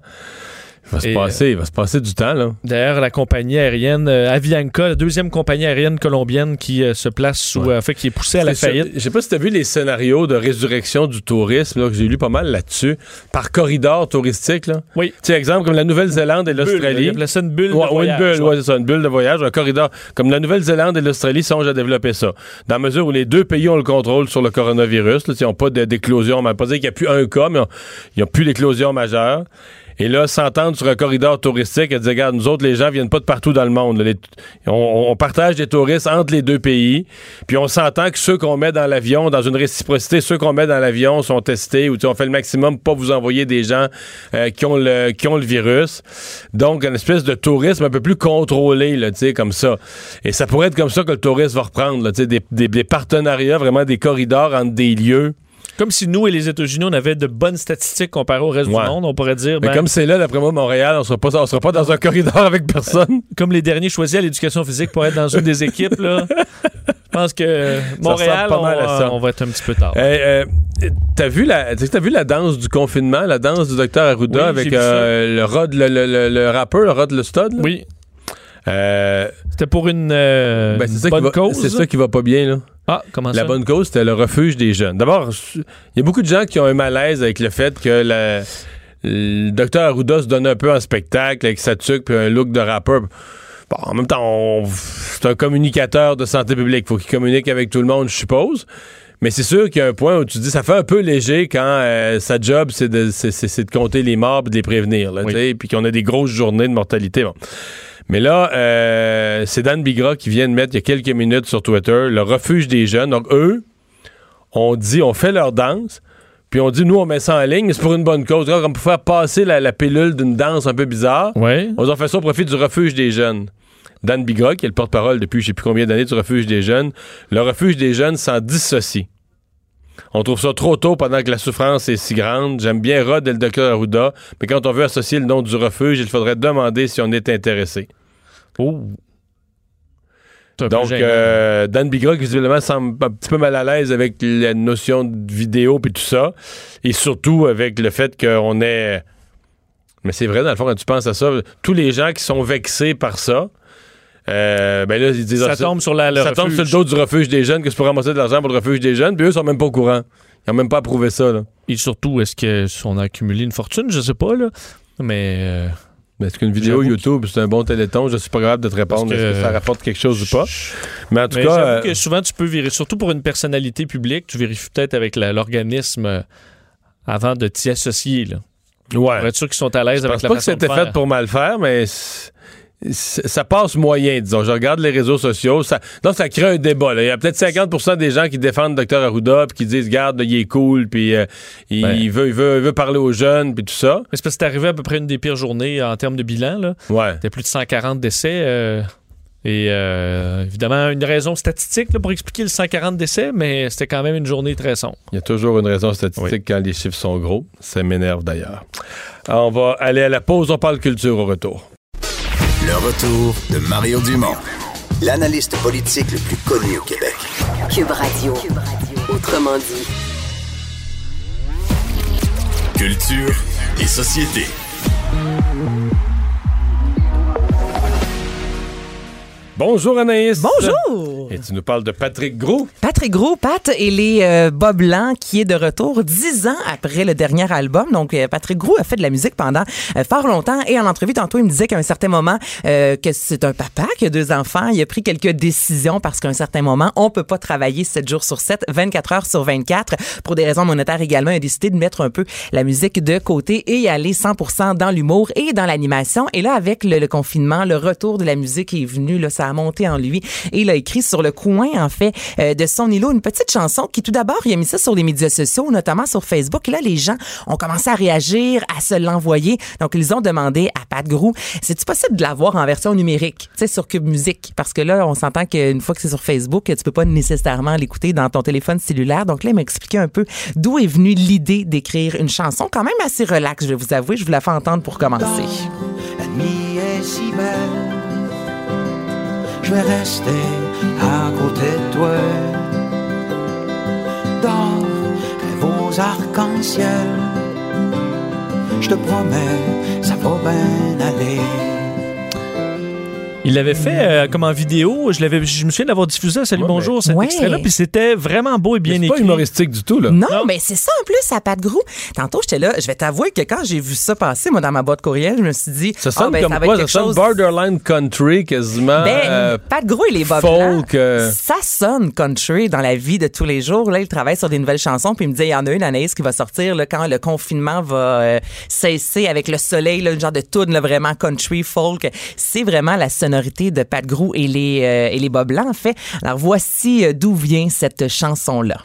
Il va se passer, il va se passer du temps, là. D'ailleurs, la compagnie aérienne euh, Avianca, la deuxième compagnie aérienne colombienne qui euh, se place sous, Ouais. euh, fait, qui est poussée à la faillite. Je sais pas si tu as vu les scénarios de résurrection du tourisme, là, que j'ai lu pas mal là-dessus, par corridor touristique. Là. Oui. Tu sais, exemple, comme la Nouvelle-Zélande et l'Australie. Il appelait ça une bulle Ouais, de voyage. une bulle, ouais. c'est ça, une bulle de voyage, un corridor. Comme la Nouvelle-Zélande et l'Australie songent à développer ça. Dans la mesure où les deux pays ont le contrôle sur le coronavirus, là, ils n'ont pas d'éclosion, on va pas dire qu'il n'y a plus un cas, mais ils n'ont plus d'éclosion majeure. Et là, s'entendre sur un corridor touristique et dire, regarde, nous autres, les gens viennent pas de partout dans le monde. on, partage des touristes entre les deux pays. Puis on s'entend que ceux qu'on met dans l'avion, dans une réciprocité, ceux qu'on met dans l'avion sont testés ou tu on fait le maximum pour pas vous envoyer des gens euh, qui, ont le, virus. Donc, une espèce de tourisme un peu plus contrôlé, là, tu sais, comme ça. Et ça pourrait être comme ça que le tourisme va reprendre, là, tu sais, des, des- des partenariats, vraiment des corridors entre des lieux. Comme si nous et les États-Unis, on avait de bonnes statistiques comparées au reste Ouais. du monde. On pourrait dire, Mais ben, comme c'est là, d'après moi, Montréal, on sera pas, on sera pas dans un corridor avec personne. comme les derniers choisis à l'éducation physique pour être dans une des équipes, là, je pense que Montréal, pas mal on, à ça. on va être un petit peu tard. Euh, euh, t'as vu la t'as vu la danse du confinement, la danse du docteur Arruda Oui, avec euh, le Rod le, le, le- le rappeur, le Rod le stud. là? oui, Euh, c'était pour une euh, ben, bonne va- cause. C'est ça qui va pas bien là. Ah, comment La ça? bonne cause, c'était le refuge des jeunes. D'abord, il y a beaucoup de gens qui ont un malaise avec le fait que la- le docteur Arruda se donne un peu en spectacle avec sa tuque puis un look de rappeur. Bon, en même temps, c'est un communicateur de santé publique. faut qu'il communique avec tout le monde, je suppose. Mais c'est sûr qu'il y a un point où tu dis ça fait un peu léger quand euh, sa job, c'est de, de compter les morts et de les prévenir. Là, Oui. Puis qu'on a des grosses journées de mortalité. Bon. Mais là, euh, c'est Dan Bigra qui vient de mettre il y a quelques minutes sur Twitter le refuge des jeunes. Donc, eux, on dit, on fait leur danse, puis on dit, nous, on met ça en ligne, c'est pour une bonne cause. Comme pour faire passer la, la pilule d'une danse un peu bizarre. Ouais. On on fait ça au profit du refuge des jeunes. Dan Bigra, qui est le porte-parole depuis je sais plus combien d'années du refuge des jeunes, le refuge des jeunes s'en dissocie. On trouve ça trop tôt pendant que la souffrance est si grande. J'aime bien Rod et le docteur Arruda, mais quand on veut associer le nom du refuge, il faudrait demander si on est intéressé. Oh. Donc, euh, Dan Bigra, qui visiblement semble un petit peu mal à l'aise avec la notion de vidéo puis tout ça, et surtout avec le fait qu'on est... Mais c'est vrai, dans le fond, quand tu penses à ça, tous les gens qui sont vexés par ça, euh, ben là, ils disent... ça tombe sur la, le ça tombe refuge. sur le dos du refuge des jeunes que c'est pour ramasser de l'argent pour le refuge des jeunes, puis eux sont même pas au courant. Ils ont même pas approuvé ça, là. Et surtout, est-ce qu'on a accumulé une fortune? Je sais pas, là. Mais... euh, est-ce qu'une vidéo YouTube, c'est un bon téléthon? Je suis pas capable de te répondre. Est-ce que ça rapporte quelque chose ou pas? Mais en tout Mais cas... euh, que souvent, tu peux vérifier, surtout pour une personnalité publique, tu vérifies peut-être avec l'organisme euh, avant de t'y associer. Là. ouais. Pour être sûr qu'ils sont à l'aise Je avec la pas que façon c'était fait pour mal faire, mais ça passe moyen, disons. Je regarde les réseaux sociaux. Ça, donc, ça crée un débat. là. Il y a peut-être 50% des gens qui défendent Dr. Arruda puis qui disent, garde, il est cool, puis euh, il, Ben. il veut, il, veut, il veut parler aux jeunes, puis tout ça. Mais c'est parce que c'est arrivé à peu près une des pires journées en termes de bilan. Là. Ouais. C'était plus de 140 décès. euh, et euh, évidemment, une raison statistique là, pour expliquer le 140 décès, mais c'était quand même une journée très sombre. Il y a toujours une raison statistique quand les chiffres sont gros. Ça m'énerve d'ailleurs. On va aller à la pause. On parle culture au retour. Le retour de Mario Dumont, l'analyste politique le plus connu au Québec. Cube Radio. Autrement dit. Culture et société. Bonjour Anaïs. Bonjour! Et tu nous parles de Patrick Gros. Patrick Gros, Pat et les euh, Bob Blanc qui est de retour dix ans après le dernier album. Donc, euh, Patrick Gros a fait de la musique pendant euh, fort longtemps et en entrevue, tantôt, il me disait qu'à un certain moment, euh, que c'est un papa qui a deux enfants. Il a pris quelques décisions parce qu'à un certain moment, on peut pas travailler 7 jours sur 7, 24 heures sur 24. Pour des raisons monétaires également, il a décidé de mettre un peu la musique de côté et y aller 100% dans l'humour et dans l'animation. Et là, avec le, le confinement, le retour de la musique est venu, là, ça a monté en lui et il a écrit sur le coin, en fait, euh, de son îlot une petite chanson qui, tout d'abord, il a mis ça sur les médias sociaux, notamment sur Facebook. Et là, les gens ont commencé à réagir, à se l'envoyer. Donc, ils ont demandé à Pat Grou, c'est-tu possible de l'avoir en version numérique, tu sais, sur Cube Musique? Parce que là, on s'entend qu'une fois que c'est sur Facebook, tu peux pas nécessairement l'écouter dans ton téléphone cellulaire. Donc là, il m'a expliqué un peu d'où est venue l'idée d'écrire une chanson quand même assez relax, je vais vous avouer. Je vous la fais entendre pour commencer. Je vais rester à côté de toi. Dans rêve arcs-en-ciel, je te promets, ça va bien aller. Il l'avait fait euh, comme en vidéo. Je, l'avais, je me souviens d'avoir diffusé à Salut Bonjour cet Ouais. extrait-là, puis c'était vraiment beau et bien C'est écrit. pas humoristique du tout, là. Non, mais c'est ça en plus, à Pat Grou. Tantôt, j'étais là, je vais t'avouer que quand j'ai vu ça passer, moi, dans ma boîte courriel, je me suis dit, Ça ah, sonne ben, comme ça va quoi? être Ça quelque sonne chose. borderline country, quasiment. Ben, euh, Pat Grou et les Bob folk, euh. ça sonne country dans la vie de tous les jours. Là, il travaille sur des nouvelles chansons, puis il me disait, il y en a une, Anaïs, qui va sortir là, quand le confinement va euh, cesser avec le soleil, là, une genre de tune là, vraiment country, folk. C'est vraiment la de Pat Grou et les, euh, et les en fait. Alors, voici euh, d'où vient cette chanson-là.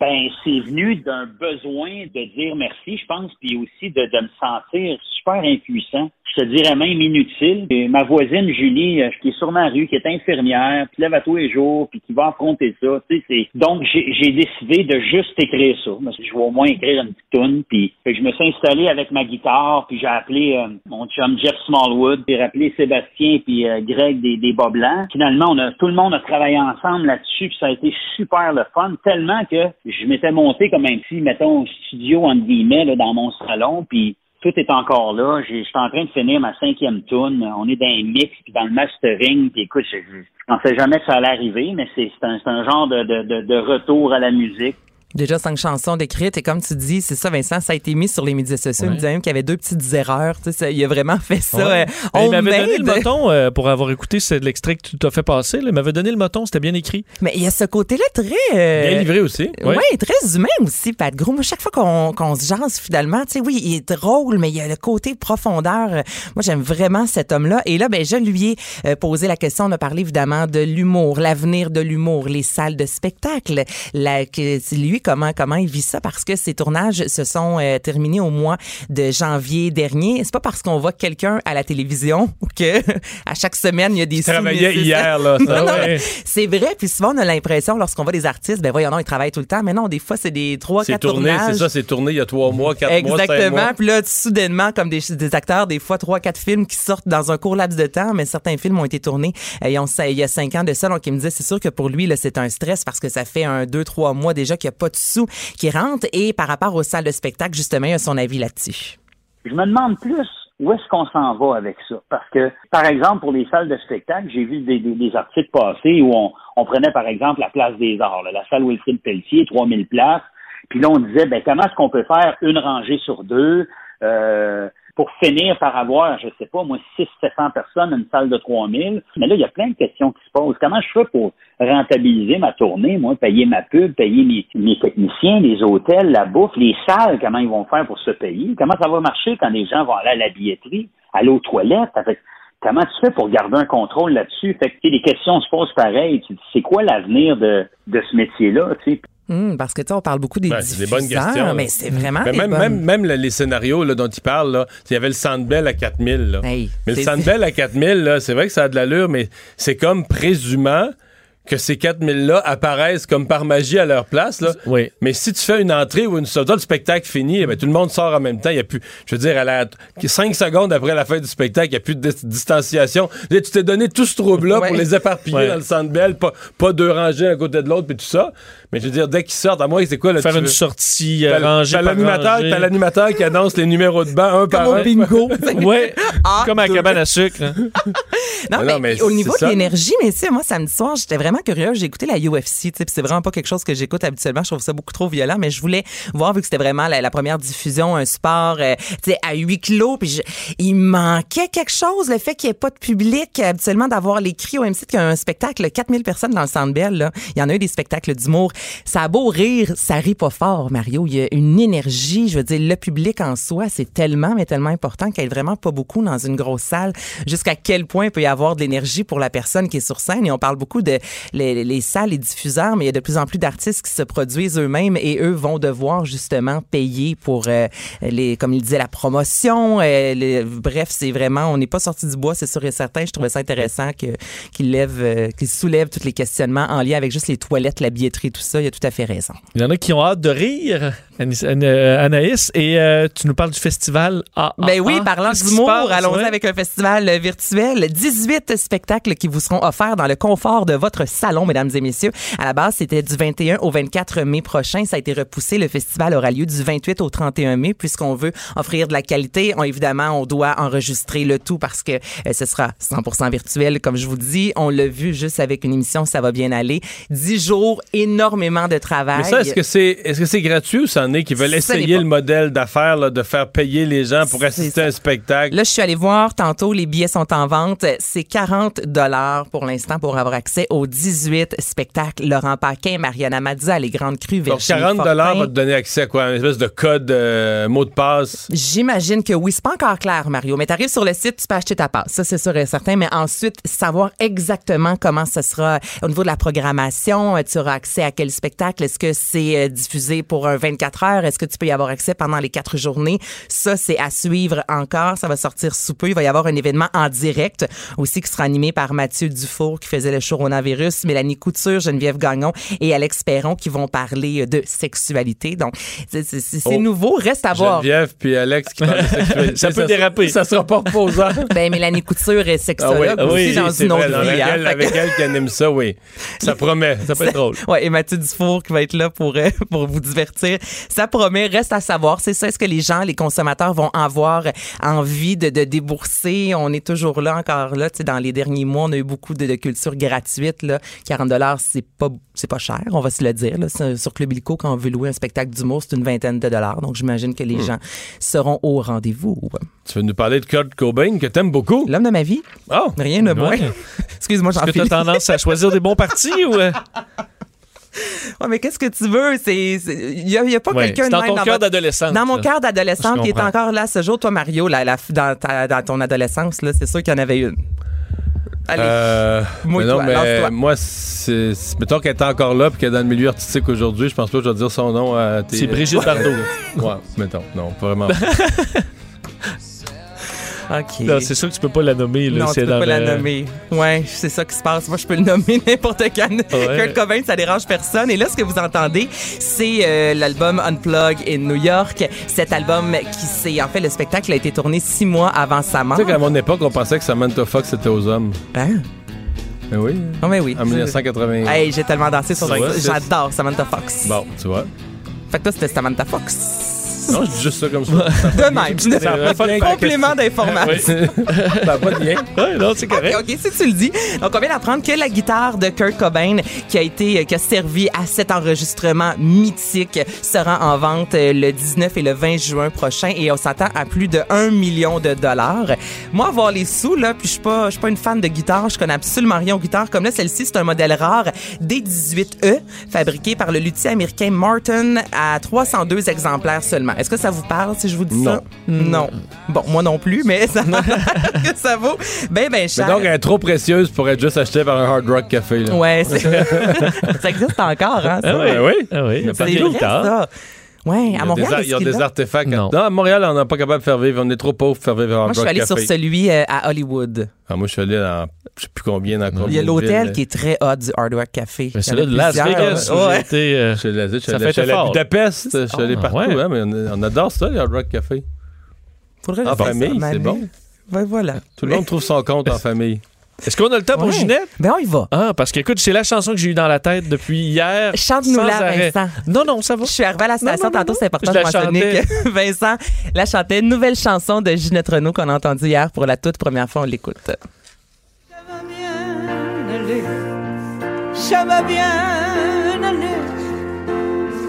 Ben, c'est venu d'un besoin de dire merci, je pense, puis aussi de, de me sentir impuissant. Je te dirais même inutile. Et ma voisine Julie, euh, qui est sur ma rue, qui est infirmière, qui lève à tous les jours, puis qui va affronter ça. Donc j'ai décidé de juste écrire ça. Je vais au moins écrire une petite tune. Puis je me suis installé avec ma guitare, puis j'ai appelé euh, mon chum Jeff Smallwood, puis rappelé Sébastien puis euh, Greg des, des Bas Blancs. Finalement, on a tout le monde a travaillé ensemble là-dessus, puis ça a été super le fun, tellement que je m'étais monté comme un petit, mettons, studio entre guillemets dans mon salon, puis tout est encore là. Je suis en train de finir ma cinquième tune. On est dans un mix puis dans le mastering. Puis écoute, je, je pensais jamais que ça allait arriver, mais c'est un, un genre de, de, de retour à la musique. Déjà cinq chansons décrites et comme tu dis, c'est ça Vincent, ça a été mis sur les médias sociaux. Il me disait même qu'il y avait deux petites erreurs. Tu sais, il a vraiment fait ça. Ouais. euh, Ben, il m'avait donné le moton euh, pour avoir écouté l'extrait que tu t'as fait passer. là. Il m'avait donné le moton, c'était bien écrit. Mais il y a ce côté-là très... euh, Bien livré aussi. Oui, Ouais. très humain aussi, Pat Gros. Moi, chaque fois qu'on qu'on se jase, finalement, tu sais, oui, il est drôle, mais il y a le côté profondeur. Moi, j'aime vraiment cet homme-là. Et là, ben, je lui ai euh, posé la question. On a parlé évidemment de l'humour, l'avenir de l'humour, les salles de spectacle. La, que, c'est lui, comment, comment il vit ça? Parce que ses tournages se sont euh, terminés au mois de janvier dernier. C'est pas parce qu'on voit quelqu'un à la télévision que à chaque semaine, il y a des travaillait hier, là, ça, Non, non, ouais. c'est vrai. Puis souvent, on a l'impression, lorsqu'on voit des artistes, ben voyons, non, ils travaillent tout le temps. Mais non, des fois, c'est des trois, c'est quatre tourné, tournages. c'est ça, c'est tourné il y a trois mois, quatre mois, Exactement. Puis là, soudainement, comme des, des acteurs, des fois, trois, quatre films qui sortent dans un court laps de temps, mais certains films ont été tournés euh, il y a cinq ans de ça. Donc, il me disait, c'est sûr que pour lui, là, c'est un stress parce que ça fait un, deux, trois mois déjà qu'il n'y a pas qui rentrent. Et par rapport aux salles de spectacle, justement, il a son avis là-dessus. Je me demande plus où est-ce qu'on s'en va avec ça. Parce que, par exemple, pour les salles de spectacle, j'ai vu des, articles passer où on, prenait, par exemple, la place des arts, la salle Wilfrid Pelletier, 3000 places. Puis là, on disait, ben, comment est-ce qu'on peut faire une rangée sur deux? Euh, pour finir par avoir, je sais pas, moi, 600, 700 personnes, une salle de 3000. Mais là, il y a plein de questions qui se posent. Comment je fais pour rentabiliser ma tournée, moi, payer ma pub, payer mes, techniciens, les hôtels, la bouffe, les salles, comment ils vont faire pour se payer? Comment ça va marcher quand les gens vont aller à la billetterie, aller aux toilettes? Fait- Comment tu fais pour garder un contrôle là-dessus? Fait que les questions se posent pareil. Tu dis, C'est quoi l'avenir de, de ce métier-là? tu sais? Hum, parce que tu sais, on parle beaucoup des Ben, des bonnes questions. mais c'est vraiment Mais des même, bonnes- même, même le- les scénarios là, dont il parle, là, il y avait le Sandbell à 4000. Là. Hey, mais le Sandbell à 4000, là, c'est vrai que ça a de l'allure, mais c'est comme présumant que ces 4000-là apparaissent comme par magie à leur place. Là. Oui. Mais si tu fais une entrée ou une sortie, le spectacle finit, eh ben, tout le monde sort en même temps. Il y a plus, je veux dire, à la 5 secondes après la fin du spectacle, il n'y a plus de dis- distanciation. Là, tu t'es donné tout ce trouble-là Ouais. pour les éparpiller Ouais. dans le Sandbell, pas, pas deux rangées à côté de l'autre, puis tout ça. Mais je veux dire, dès qu'ils sortent, à moi, c'est quoi? Là, Faire une veux- sortie euh, T'as- rangée t'as par l'animateur, l'animateur qui annonce les numéros de banc un par Comme un. au bingo. Ouais, Ah, comme à la cabane à sucre. hein. Non, Mais mais, non, mais au niveau de l'énergie, mais tu sais, moi, samedi soir, j'étais vraiment curieuse. J'ai écouté la UFC, c'est vraiment pas quelque chose que j'écoute habituellement. Je trouve ça beaucoup trop violent, mais je voulais voir, vu que c'était vraiment la, première diffusion, un sport, euh, à huis clos, puis je- il manquait quelque chose, le fait qu'il n'y ait pas de public, habituellement, d'avoir les cris au même titre qu'un spectacle, 4000 personnes dans le Centre Bell. Il y en a eu des spectacles d'humour. Ça a beau rire, ça rit pas fort, Mario. Il y a une énergie, je veux dire, le public en soi, c'est tellement, mais tellement important qu'il n'y ait vraiment pas beaucoup dans une grosse salle. Jusqu'à quel point il peut y avoir de l'énergie pour la personne qui est sur scène. Et on parle beaucoup de les, les salles, les diffuseurs, mais il y a de plus en plus d'artistes qui se produisent eux-mêmes et eux vont devoir justement payer pour euh, les, comme il disait, la promotion. euh, les- bref, c'est vraiment, on n'est pas sorti du bois, c'est sûr et certain. Je trouvais ça intéressant que qu'il lève, euh, qu'il soulève tous les questionnements en lien avec juste les toilettes, la billetterie, tout ça. Il a tout à fait raison. Il y en a qui ont hâte de rire, Anaïs, et tu nous parles du festival AA. Ben oui, parlant d'humour, allons-y ouais? avec un festival virtuel. 18 spectacles qui vous seront offerts dans le confort de votre salon, mesdames et messieurs. À la base, c'était du 21 au 24 mai prochain. Ça a été repoussé. Le festival aura lieu du 28 au 31 mai puisqu'on veut offrir de la qualité. On, évidemment, on doit enregistrer le tout parce que euh, ce sera 100% virtuel, comme je vous dis. On l'a vu juste avec une émission, ça va bien aller. 10 jours, énormément de travail. Mais ça, est-ce que c'est est-ce que c'est gratuit ou c'en est qui veulent essayer le modèle d'affaires là, de faire payer les gens pour assister à un spectacle? Là, je suis allée voir tantôt, les billets sont en vente. C'est 40 dollars pour l'instant pour avoir accès aux 18 spectacles. Laurent Paquin, Mariana Mazza, Les Grandes Crues, Donc, Virginie 40 dollars Fortin. va te donner accès à quoi? Une espèce de code, euh, mot de passe? J'imagine que oui, c'est pas encore clair, Mario. Mais t'arrives sur le site, tu peux acheter ta passe. Ça, c'est sûr et certain. Mais ensuite, savoir exactement comment ce sera au niveau de la programmation. euh, Tu auras accès à quel spectacle? Est-ce que c'est euh, diffusé pour un 24 heures? Est-ce que tu peux y avoir accès pendant les quatre journées? Ça, c'est à suivre encore. Ça va sortir sous peu. Il va y avoir un événement en direct aussi qui sera animé par Mathieu Dufour qui faisait le show Mélanie Couture, Geneviève Gagnon et Alex Perron qui vont parler de sexualité. Donc, c'est Oh. nouveau. Reste à voir. Geneviève puis Alex qui parlent de sexualité. Ça peut déraper. Ça sera pas reposant. Ben, Mélanie Couture est sexologue Ah oui, aussi oui, dans c'est une autre vrai, vie. Avec, hein. elle, Fait que- avec elle qui anime ça, oui. Ça promet. Ça peut être drôle. Ouais, et Mathieu Dufour qui va être là pour, euh, pour vous divertir. Ça promet, reste à savoir. C'est ça, est-ce que les gens, les consommateurs vont avoir envie de, de débourser? On est toujours là, encore là. Tu sais, dans les derniers mois, on a eu beaucoup de, de culture gratuite, là. 40 dollars, c'est pas, c'est pas cher, on va se le dire, là. Sur Club Illico, quand on veut louer un spectacle d'humour, c'est une vingtaine de dollars. Donc, j'imagine que les Hmm. gens seront au rendez-vous. Tu veux nous parler de Kurt Cobain que t'aimes beaucoup? L'homme de ma vie. Oh! Rien de moins. Excuse-moi, j'en Est-ce que tu as tendance à choisir des bons partis ou. euh? Ouais, mais qu'est-ce que tu veux? C'est, il y a, pas Ouais, quelqu'un de dans même ton cœur d'adolescente, Dans mon là. cœur d'adolescente qui est encore là ce jour. Toi, Mario, la- dans, ta- dans ton adolescence, là, c'est sûr qu'il y en avait une. Allez. Euh, mais non, mais moi, c'est, c'est- mettons qu'elle est encore là puis qu'elle est dans le milieu artistique aujourd'hui, je pense pas que je vais dire son nom à tes- C'est Brigitte Bardot. ouais, mettons. Non, pas vraiment. OK. Non, c'est sûr que tu peux pas la nommer. Là, non, tu peux dans pas la nommer. Ouais, c'est ça qui se passe. Moi, je peux le nommer n'importe quand. Kurt Cobain, ça dérange personne. Et là, ce que vous entendez, c'est euh, l'album Unplug in New York. Cet album qui c'est en fait le spectacle a été tourné six mois avant sa mort. tu sais qu'à mon époque, on pensait que Samantha Fox était aux hommes. Hein? Mais oui. Oh, mais oui. En 1980. Hey, j'ai tellement dansé sur Ouais, ça. J'adore Samantha Fox. Bon, tu vois. Fait que toi, c'était Samantha Fox. Non, je dis juste ça comme ça. De même. Ça a pas de lien avec la Complément d'information. Ça n'a pas de lien. Non, c'est correct. OK, si tu le dis. Donc, on vient d'apprendre que la guitare de Kurt Cobain, qui a été, qui a servi à cet enregistrement mythique, sera en vente euh, le 19 et le 20 juin prochain et on s'attend à plus de 1 million de dollars. Moi, avoir les sous, là, puis je suis pas, je suis pas une fan de guitare, je connais absolument rien aux guitares. Comme là, celle-ci, c'est un modèle rare D18E, fabriqué par le luthier américain Martin à 302 exemplaires seulement. Est-ce que ça vous parle si je vous dis Non. ça? Non. Bon, moi non plus, mais ça, que ça vaut ben, ben Mais cher. donc, elle est trop précieuse pour être juste achetée par un Hard Rock Café. Là. Ouais, c'est- ça existe encore, hein? ça? Ah oui, oui? Ah oui, il y a C'est pas de vrai, ça. Y à Montréal, des, il y a des artefacts. Non. Non, à Montréal, on n'est pas capable de faire vivre. On est trop pauvres pour faire vivre un Moi, je suis allée sur celui euh, à Hollywood. Ah, moi, je suis allé dans je sais plus combien dans Il y a l'hôtel qui est très hot du Hard Rock Café. Mais celui de Las. Vegas, Ouais. été, euh, Je suis allé, je suis Ça allé- fait je suis allé à. Budapest. Je suis allé Ah, partout. ouais. hein, mais on, on adore ça, les Hard Rock Café. Faudrait que En famille, c'est bon. Voilà. Tout le monde trouve son compte en famille. Est-ce qu'on a le temps pour Ouais. Ginette? Ben, on y va. Ah, parce qu'écoute, c'est la chanson que j'ai eue dans la tête depuis hier. Chante-nous la. Vincent. Non, non, ça va. Je suis arrivée à la station non, non, tantôt, non. c'est important Je de la mentionner que Vincent la chantait. Une nouvelle chanson de Ginette Renault qu'on a entendue hier pour la toute première fois. On l'écoute. aller, ça va bien aller.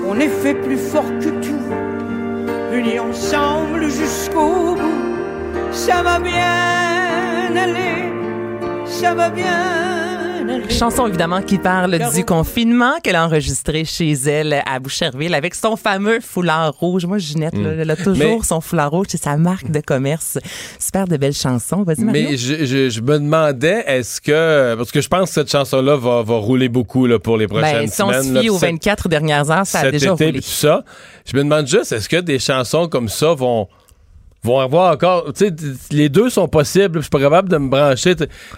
On est fait plus fort que tout, unis ensemble jusqu'au bout. Ça va bien aller, ça va bien. Chanson évidemment qui parle du confinement qu'elle a enregistré chez elle à Boucherville avec son fameux foulard rouge. Moi, Ginette, là, elle a toujours Mais- son foulard rouge, c'est sa marque de commerce. Super de belles chansons. Vas-y. Mais je, je- je me demandais, est-ce que. Parce que je pense que cette chanson-là va, va rouler beaucoup là, pour les prochaines Ben, si on semaines. se là, fie aux cet- 24 dernières heures, ça a déjà été, roulé. tout ça. Je me demande juste, est-ce que des chansons comme ça vont vont avoir encore tu sais les deux sont possibles je suis pas capable de me brancher.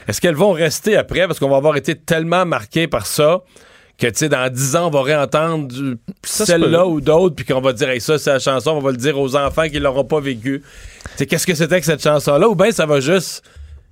Est-ce qu'elles vont rester après? Parce qu'on va avoir été tellement marqué par ça que tu sais dans 10 ans on va réentendre celle-là ou d'autres puis qu'on va dire hey, ça c'est la chanson on va le dire aux enfants qui l'auront pas vécu. Tu qu'est-ce que c'était que cette chanson là ou bien ça va juste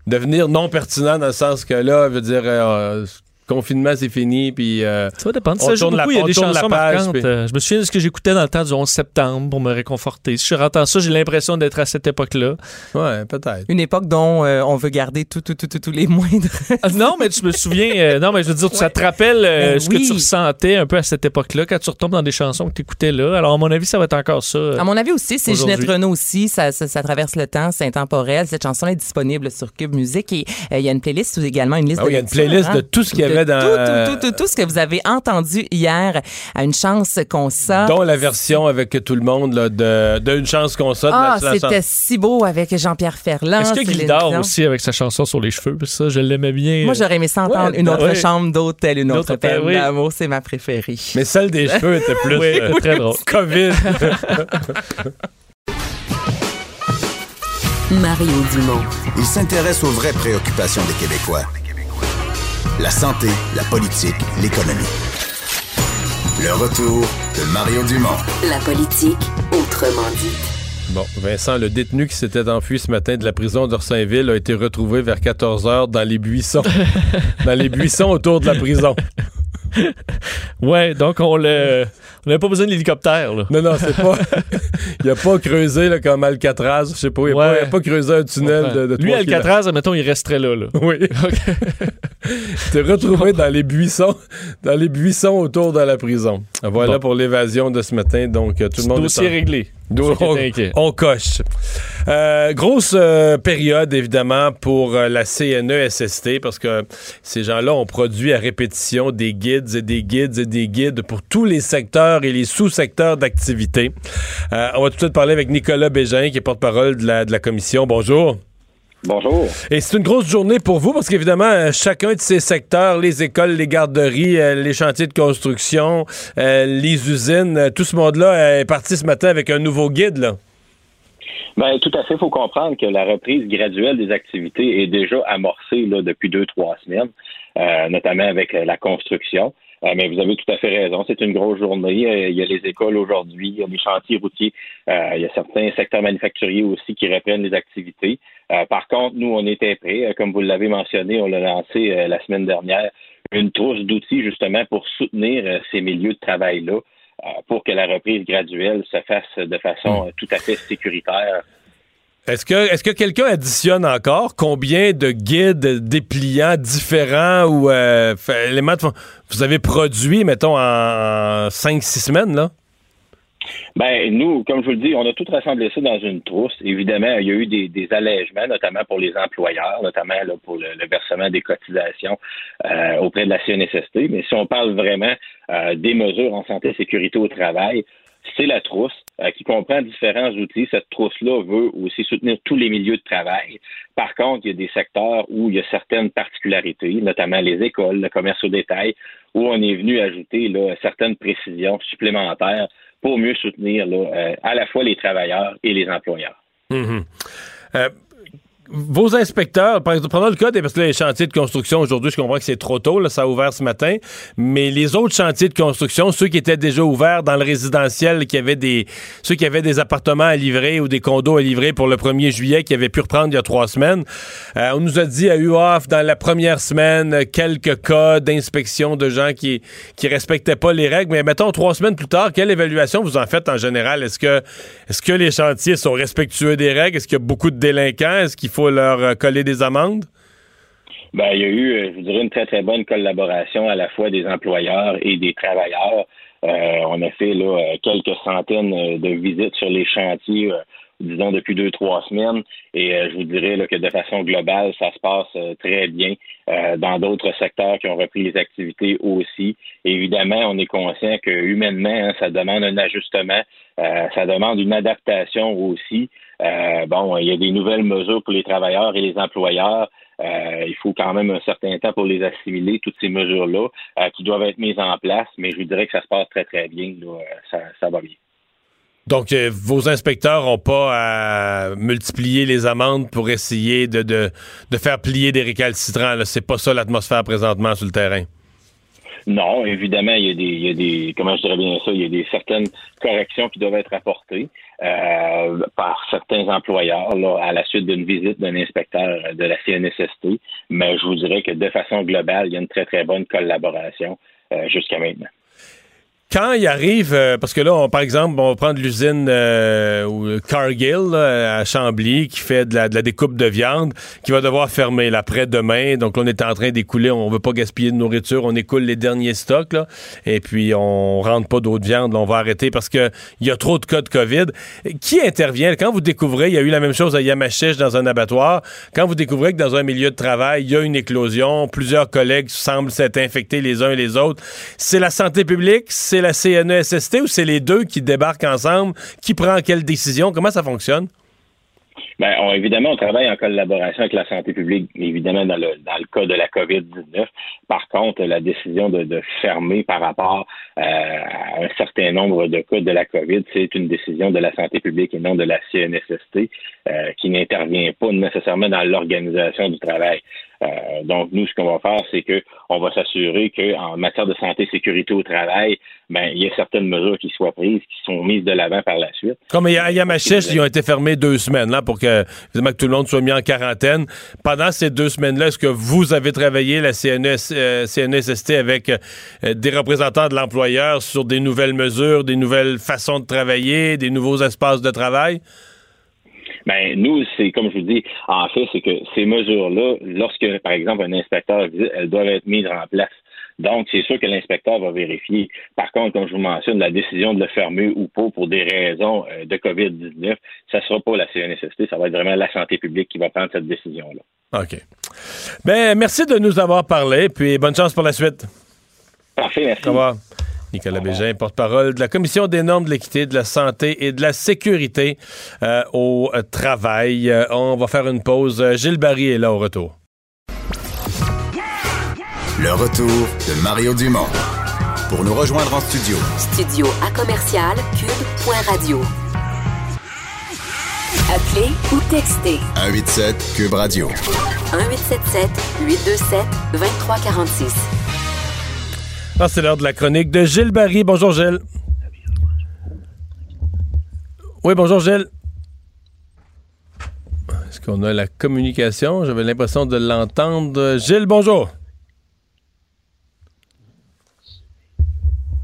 devenir non pertinent dans le sens que là veut dire euh, confinement, c'est fini, puis euh, Ça va dépendre. on Ça joue beaucoup. Il y a des chansons page, marquantes. puis- Je me souviens de ce que j'écoutais dans le temps du 11 septembre pour me réconforter. Si je entends ça, j'ai l'impression d'être à cette époque-là. Ouais, peut-être. Une époque dont euh, on veut garder tout, tout, tout, tout- tous les moindres. Ah, non, mais tu me souviens. euh, non, mais je veux dire, ça te rappelle euh, Ben ce que tu ressentais un peu à cette époque-là quand tu retombes dans des chansons que tu écoutais là. Alors, à mon avis, ça va être encore ça. euh, À mon avis aussi, c'est. Ginette Renault aussi. Ça, ça, ça traverse le temps, c'est intemporel. Cette chanson est disponible sur Cube Musique et euh, il y a une playlist ou également une liste Ah de oui, il y a une playlist hein, de tout ce qu'il y avait dans- Tout, tout, tout, tout, tout ce que vous avez entendu hier à une chance qu'on sorte. Dont la version avec tout le monde là, de, de Une chance qu'on saute. Ah, c'était si beau avec Jean-Pierre Ferland. Est-ce que Dion. aussi avec sa chanson sur les cheveux? Ça, je l'aimais bien. Moi, j'aurais aimé ça entendre Ouais, une autre ouais. chambre d'hôtel, une Une autre autre peine peine, oui. d'amour. C'est ma préférée. Mais celle des cheveux était plus Oui, euh, très drôle. COVID. Mario Dumont. Il s'intéresse aux vraies préoccupations des Québécois. La santé, la politique, l'économie. Le retour de Mario Dumont. La politique, autrement dit. Bon, Vincent, le détenu qui s'était enfui ce matin de la prison d'Orsainville a été retrouvé vers 14 heures dans les buissons. dans les buissons autour de la prison. Ouais, donc on le. On n'avait pas besoin de l'hélicoptère, là. Non, non, c'est pas. il a pas creusé là, comme Alcatraz, je sais pas. Il a, pas, il a pas creusé un tunnel de, de Lui, 3 Alcatraz, mettons, il resterait là, là. Oui. Il était retrouvé dans les buissons, dans les buissons autour de la prison. Voilà Bon. pour l'évasion de ce matin. Donc, euh, tout le monde Dossier est en- réglé. On, on coche. Euh, grosse euh, période, évidemment, pour euh, la CNESST, parce que ces gens-là ont produit à répétition des guides et des guides et des guides pour tous les secteurs et les sous-secteurs d'activité. Euh, on va tout de suite parler avec Nicolas Bégin, qui est porte-parole de la, de la commission. Bonjour. Bonjour. Et c'est une grosse journée pour vous parce qu'évidemment, euh, chacun de ces secteurs, les écoles, les garderies, euh, les chantiers de construction, euh, les usines, tout ce monde-là est parti ce matin avec un nouveau guide. Là. Ben, tout à fait. Il faut comprendre que la reprise graduelle des activités est déjà amorcée là, depuis deux, trois semaines, euh, notamment avec la construction. Euh, mais vous avez tout à fait raison. C'est une grosse journée. Euh, il y a les écoles aujourd'hui, il y a les chantiers routiers, euh, il y a certains secteurs manufacturiers aussi qui reprennent les activités. Par contre, nous, on était prêts. Comme vous l'avez mentionné, on l'a lancé la semaine dernière, une trousse d'outils justement pour soutenir ces milieux de travail-là, pour que la reprise graduelle se fasse de façon tout à fait sécuritaire. Est-ce que, quelqu'un additionne encore? Combien de guides dépliants différents ou euh, éléments de vous avez produit, mettons, en 5-6 semaines, là? Ben, nous, comme je vous le dis, on a tout rassemblé ça dans une trousse. Évidemment, il y a eu des, allègements, notamment pour les employeurs, notamment pour le, le versement des cotisations euh, auprès de la CNSST. Mais si on parle vraiment euh, des mesures en santé et sécurité au travail, c'est la trousse euh, qui comprend différents outils. Cette trousse-là veut aussi soutenir tous les milieux de travail. Par contre, il y a des secteurs où il y a certaines particularités, notamment les écoles, le commerce au détail, où on est venu ajouter certaines précisions supplémentaires pour mieux soutenir euh, à la fois les travailleurs et les employeurs. Mhm. Euh, vos inspecteurs, prenons le cas des parce que les chantiers de construction aujourd'hui, je comprends que c'est trop tôt, là, ça a ouvert ce matin, mais les autres chantiers de construction, ceux qui étaient déjà ouverts dans le résidentiel, qui avaient des ceux qui avaient des appartements à livrer ou des condos à livrer pour le 1er juillet, qui avaient pu reprendre il y a trois semaines, euh, on nous a dit à UOF dans la première semaine quelques cas d'inspection de gens qui qui respectaient pas les règles, mais mettons trois semaines plus tard, quelle évaluation vous en faites en général? Est-ce que est-ce que les chantiers sont respectueux des règles? Est-ce qu'il y a beaucoup de délinquants? Est-ce qu'il faut leur euh, coller des amendes? Ben, il y a eu, euh, je vous dirais, une très, très bonne collaboration à la fois des employeurs et des travailleurs. Euh, on a fait là, quelques centaines de visites sur les chantiers, disons, depuis deux, trois semaines. Et je vous dirais que de façon globale, ça se passe très bien dans d'autres secteurs qui ont repris les activités aussi. évidemment, on est conscient que humainement, hein, ça demande un ajustement, ça demande une adaptation aussi. Euh, bon, il y a des nouvelles mesures pour les travailleurs et les employeurs. Euh, il faut quand même un certain temps pour les assimiler, toutes ces mesures-là, euh, qui doivent être mises en place, mais je vous dirais que ça se passe très, très bien. Euh, Ça, ça va bien. Donc, euh, vos inspecteurs n'ont pas à multiplier les amendes pour essayer de, de, de faire plier des récalcitrants. C'est pas ça l'atmosphère présentement sur le terrain. Non, évidemment, il y, a des, il y a des, comment je dirais bien ça, il y a des certaines corrections qui doivent être apportées euh, par certains employeurs là, à la suite d'une visite d'un inspecteur de la CNSST. Mais je vous dirais que de façon globale, il y a une très très bonne collaboration euh, jusqu'à maintenant. Quand il arrive, euh, parce que là, on, par exemple, on va prendre l'usine euh, Cargill là, à Chambly qui fait de la, de la, découpe de viande, qui va devoir fermer l'après-demain. Donc, on est en train d'écouler, on veut pas gaspiller de nourriture, on écoule les derniers stocks, là, et puis on rentre pas d'autres viande, là, on va arrêter parce que il y a trop de cas de COVID. Qui intervient? Quand vous découvrez, il y a eu la même chose à Yamachiche dans un abattoir, quand vous découvrez que dans un milieu de travail, il y a une éclosion, plusieurs collègues semblent s'être infectés les uns et les autres, c'est la santé publique, la CNESST ou c'est les deux qui débarquent ensemble? Qui prend quelle décision? Comment ça fonctionne? Bien, on, évidemment, on travaille en collaboration avec la santé publique, évidemment, dans le, dans cas de la COVID-19. Par contre, la décision de, fermer par rapport euh, à un certain nombre de cas de la COVID, c'est une décision de la santé publique et non de la CNSST euh, qui n'intervient pas nécessairement dans l'organisation du travail. Euh, donc, nous, ce qu'on va faire, c'est que on va s'assurer qu'en matière de santé sécurité au travail, ben, il y a certaines mesures qui soient prises, qui sont mises de l'avant par la suite. Comme à Yamachiche, ils ont été fermés deux semaines là, pour que, que tout le monde soit mis en quarantaine. Pendant ces deux semaines-là, est-ce que vous avez travaillé, la CNS, euh, CNSST, avec euh, des représentants de l'employeur sur des nouvelles mesures, des nouvelles façons de travailler, des nouveaux espaces de travail? Ben, nous, c'est comme je vous dis, en fait, c'est que ces mesures-là, lorsque, par exemple, un inspecteur visite, elles doivent être mises en place. Donc, c'est sûr que l'inspecteur va vérifier. Par contre, comme je vous mentionne, la décision de le fermer ou pas pour des raisons euh, de COVID-19, ça ne sera pas la CNSST, ça va être vraiment la santé publique qui va prendre cette décision-là. OK. Ben, merci de nous avoir parlé, puis bonne chance pour la suite. Parfait, merci. Au revoir. Nicolas Bégin, porte-parole de la Commission des normes de l'équité, de la santé et de la sécurité euh, au travail. Euh, on va faire une pause. Gilles Barry est là au retour. Le retour de Mario Dumont. Pour nous rejoindre en studio. Studio à commercial cube.radio. Appelez ou textez. 187 cube radio. 1877 827 2346. Ah, c'est l'heure de la chronique de Gilles Barry. Bonjour Gilles. Oui, bonjour Gilles. Est-ce qu'on a la communication? J'avais l'impression de l'entendre. Gilles, bonjour.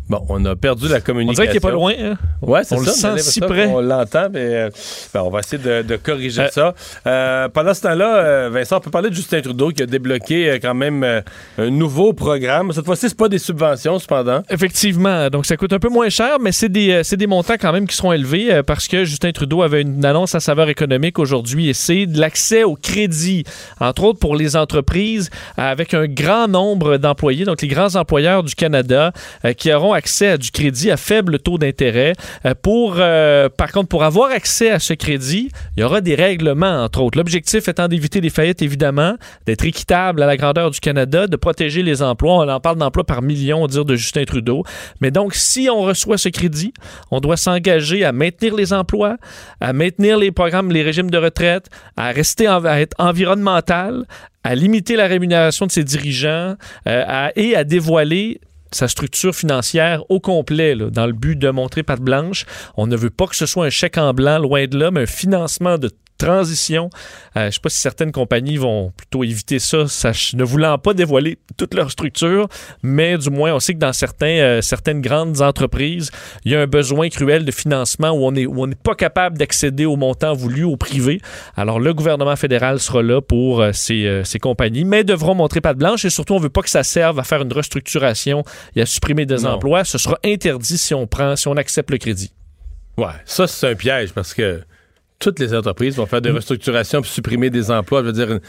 Bon, on a perdu la communication. On dirait qu'il n'est pas loin. Hein? Ouais, c'est on ça. le sent si près. On l'entend, mais euh, ben, on va essayer de, de corriger euh, ça. Euh, pendant ce temps-là, Vincent, on peut parler de Justin Trudeau qui a débloqué quand même un nouveau programme. Cette fois-ci, c'est pas des subventions, cependant. Effectivement. Donc, ça coûte un peu moins cher, mais c'est des, des montants quand même qui seront élevés parce que Justin Trudeau avait une annonce à saveur économique aujourd'hui et c'est de l'accès au crédit, entre autres pour les entreprises avec un grand nombre d'employés, donc les grands employeurs du Canada qui auront accès à du crédit à faible taux d'intérêt. Euh, pour, euh, par contre, pour avoir accès à ce crédit, il y aura des règlements, entre autres. L'objectif étant d'éviter les faillites, évidemment, d'être équitable à la grandeur du Canada, de protéger les emplois. On en parle d'emplois par million, on dire de Justin Trudeau. Mais donc, si on reçoit ce crédit, on doit s'engager à maintenir les emplois, à maintenir les programmes, les régimes de retraite, à rester à être environnemental, à limiter la rémunération de ses dirigeants euh, et à dévoiler sa structure financière au complet, dans le but de montrer patte blanche. On ne veut pas que ce soit un chèque en blanc, loin de là, mais un financement de transition. Euh, je ne sais pas si certaines compagnies vont plutôt éviter ça, ça, ne voulant pas dévoiler toute leur structure, mais du moins, on sait que dans certains, euh, certaines grandes entreprises, il y a un besoin cruel de financement où on n'est pas capable d'accéder au montant voulu au privé. Alors, le gouvernement fédéral sera là pour euh, ces, ces, compagnies, mais devront montrer patte blanche et surtout, on ne veut pas que ça serve à faire une restructuration et à supprimer des non. emplois. Ce sera interdit si on prend, si on accepte le crédit. Ouais, ça, c'est un piège parce que toutes les entreprises vont faire des restructurations pour supprimer des emplois. Je veux dire, une,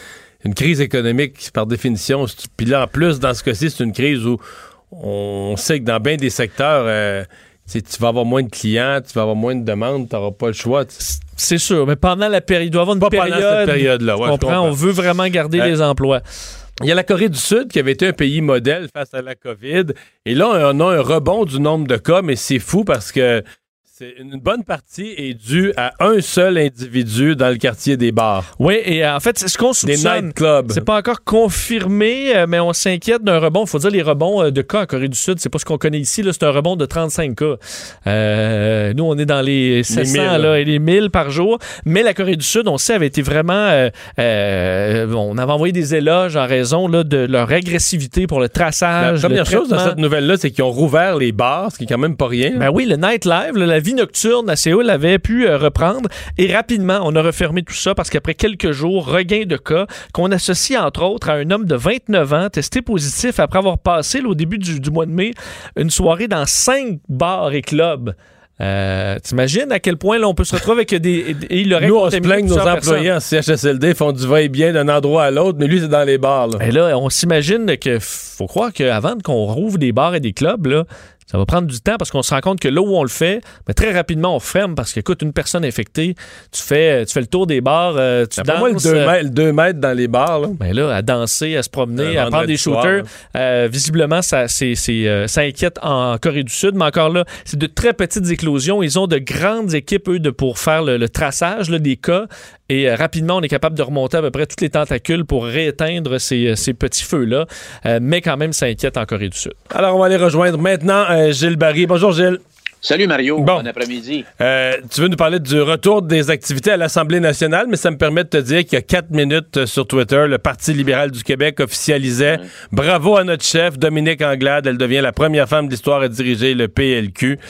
une crise économique, par définition, puis là, en plus, dans ce cas-ci, c'est une crise où on sait que dans bien des secteurs, euh, tu vas avoir moins de clients, tu vas avoir moins de demandes, tu n'auras pas le choix. C'est sûr, mais pendant la période, il doit y avoir une pas période. Pendant cette période-là, ouais, comprends, on veut vraiment garder les emplois. Il y a la Corée du Sud qui avait été un pays modèle face à la COVID. Et là, on a un rebond du nombre de cas, mais c'est fou parce que C'est une bonne partie est due à un seul individu dans le quartier des bars. Oui, et euh, en fait, c'est ce qu'on soupçonne. C'est pas encore confirmé, euh, mais on s'inquiète d'un rebond. Il faut dire les rebonds euh, de cas en Corée du Sud, c'est pas ce qu'on connaît ici. C'est un rebond de 35 cas. Euh, nous, on est dans les 700 1000, là, et les 1000 par jour. Mais la Corée du Sud, on sait, avait été vraiment... euh, euh, on avait envoyé des éloges en raison là, de leur agressivité pour le La traçage. première le chose dans cette nouvelle-là, c'est qu'ils ont rouvert les bars, ce qui est quand même pas rien. Ben oui, le nightlife, la vie nocturne à Séoul avait pu euh, reprendre et rapidement, on a refermé tout ça parce qu'après quelques jours, regain de cas qu'on associe entre autres à un homme de 29 ans testé positif après avoir passé là, au début du, du mois de mai une soirée dans cinq bars et clubs. Euh, T'imagines à quel point là, on peut se retrouver avec des. Et il aurait Nous, on se plaint que nos employés en CHSLD font du va-et-bien d'un endroit à l'autre, mais lui, c'est dans les bars. là. Et là, on s'imagine que faut croire qu'avant qu'on rouvre des bars et des clubs, là, ça va prendre du temps parce qu'on se rend compte que là où on le fait, ben, très rapidement on ferme parce qu'écoute, une personne infectée, tu fais, tu fais le tour des bars, euh, tu Pour moi, le danses. 2 euh, mètres, le deux mètres dans les bars, là. ben là, à danser, à se promener, à prendre des soir, shooters. Euh, visiblement, ça, c'est, c'est, euh, ça inquiète en Corée du Sud, mais encore là, c'est de très petites éclosions. Ils ont de grandes équipes, eux, de, pour faire le, le traçage là, des cas. Et euh, rapidement, on est capable de remonter à peu près toutes les tentacules pour rééteindre ces, ces petits feux-là. Euh, mais quand même, ça inquiète en Corée du Sud. Alors, on va aller rejoindre maintenant euh, Gilles Barry. Bonjour, Gilles. Salut Mario, Bon. bon, après-midi. Euh, tu veux nous parler du retour des activités à l'Assemblée nationale, mais ça me permet de te dire qu'il y a quatre minutes sur Twitter, le Parti libéral du Québec officialisait bravo à notre chef, Dominique Anglade. Elle devient la première femme de l'histoire à diriger le PLQ.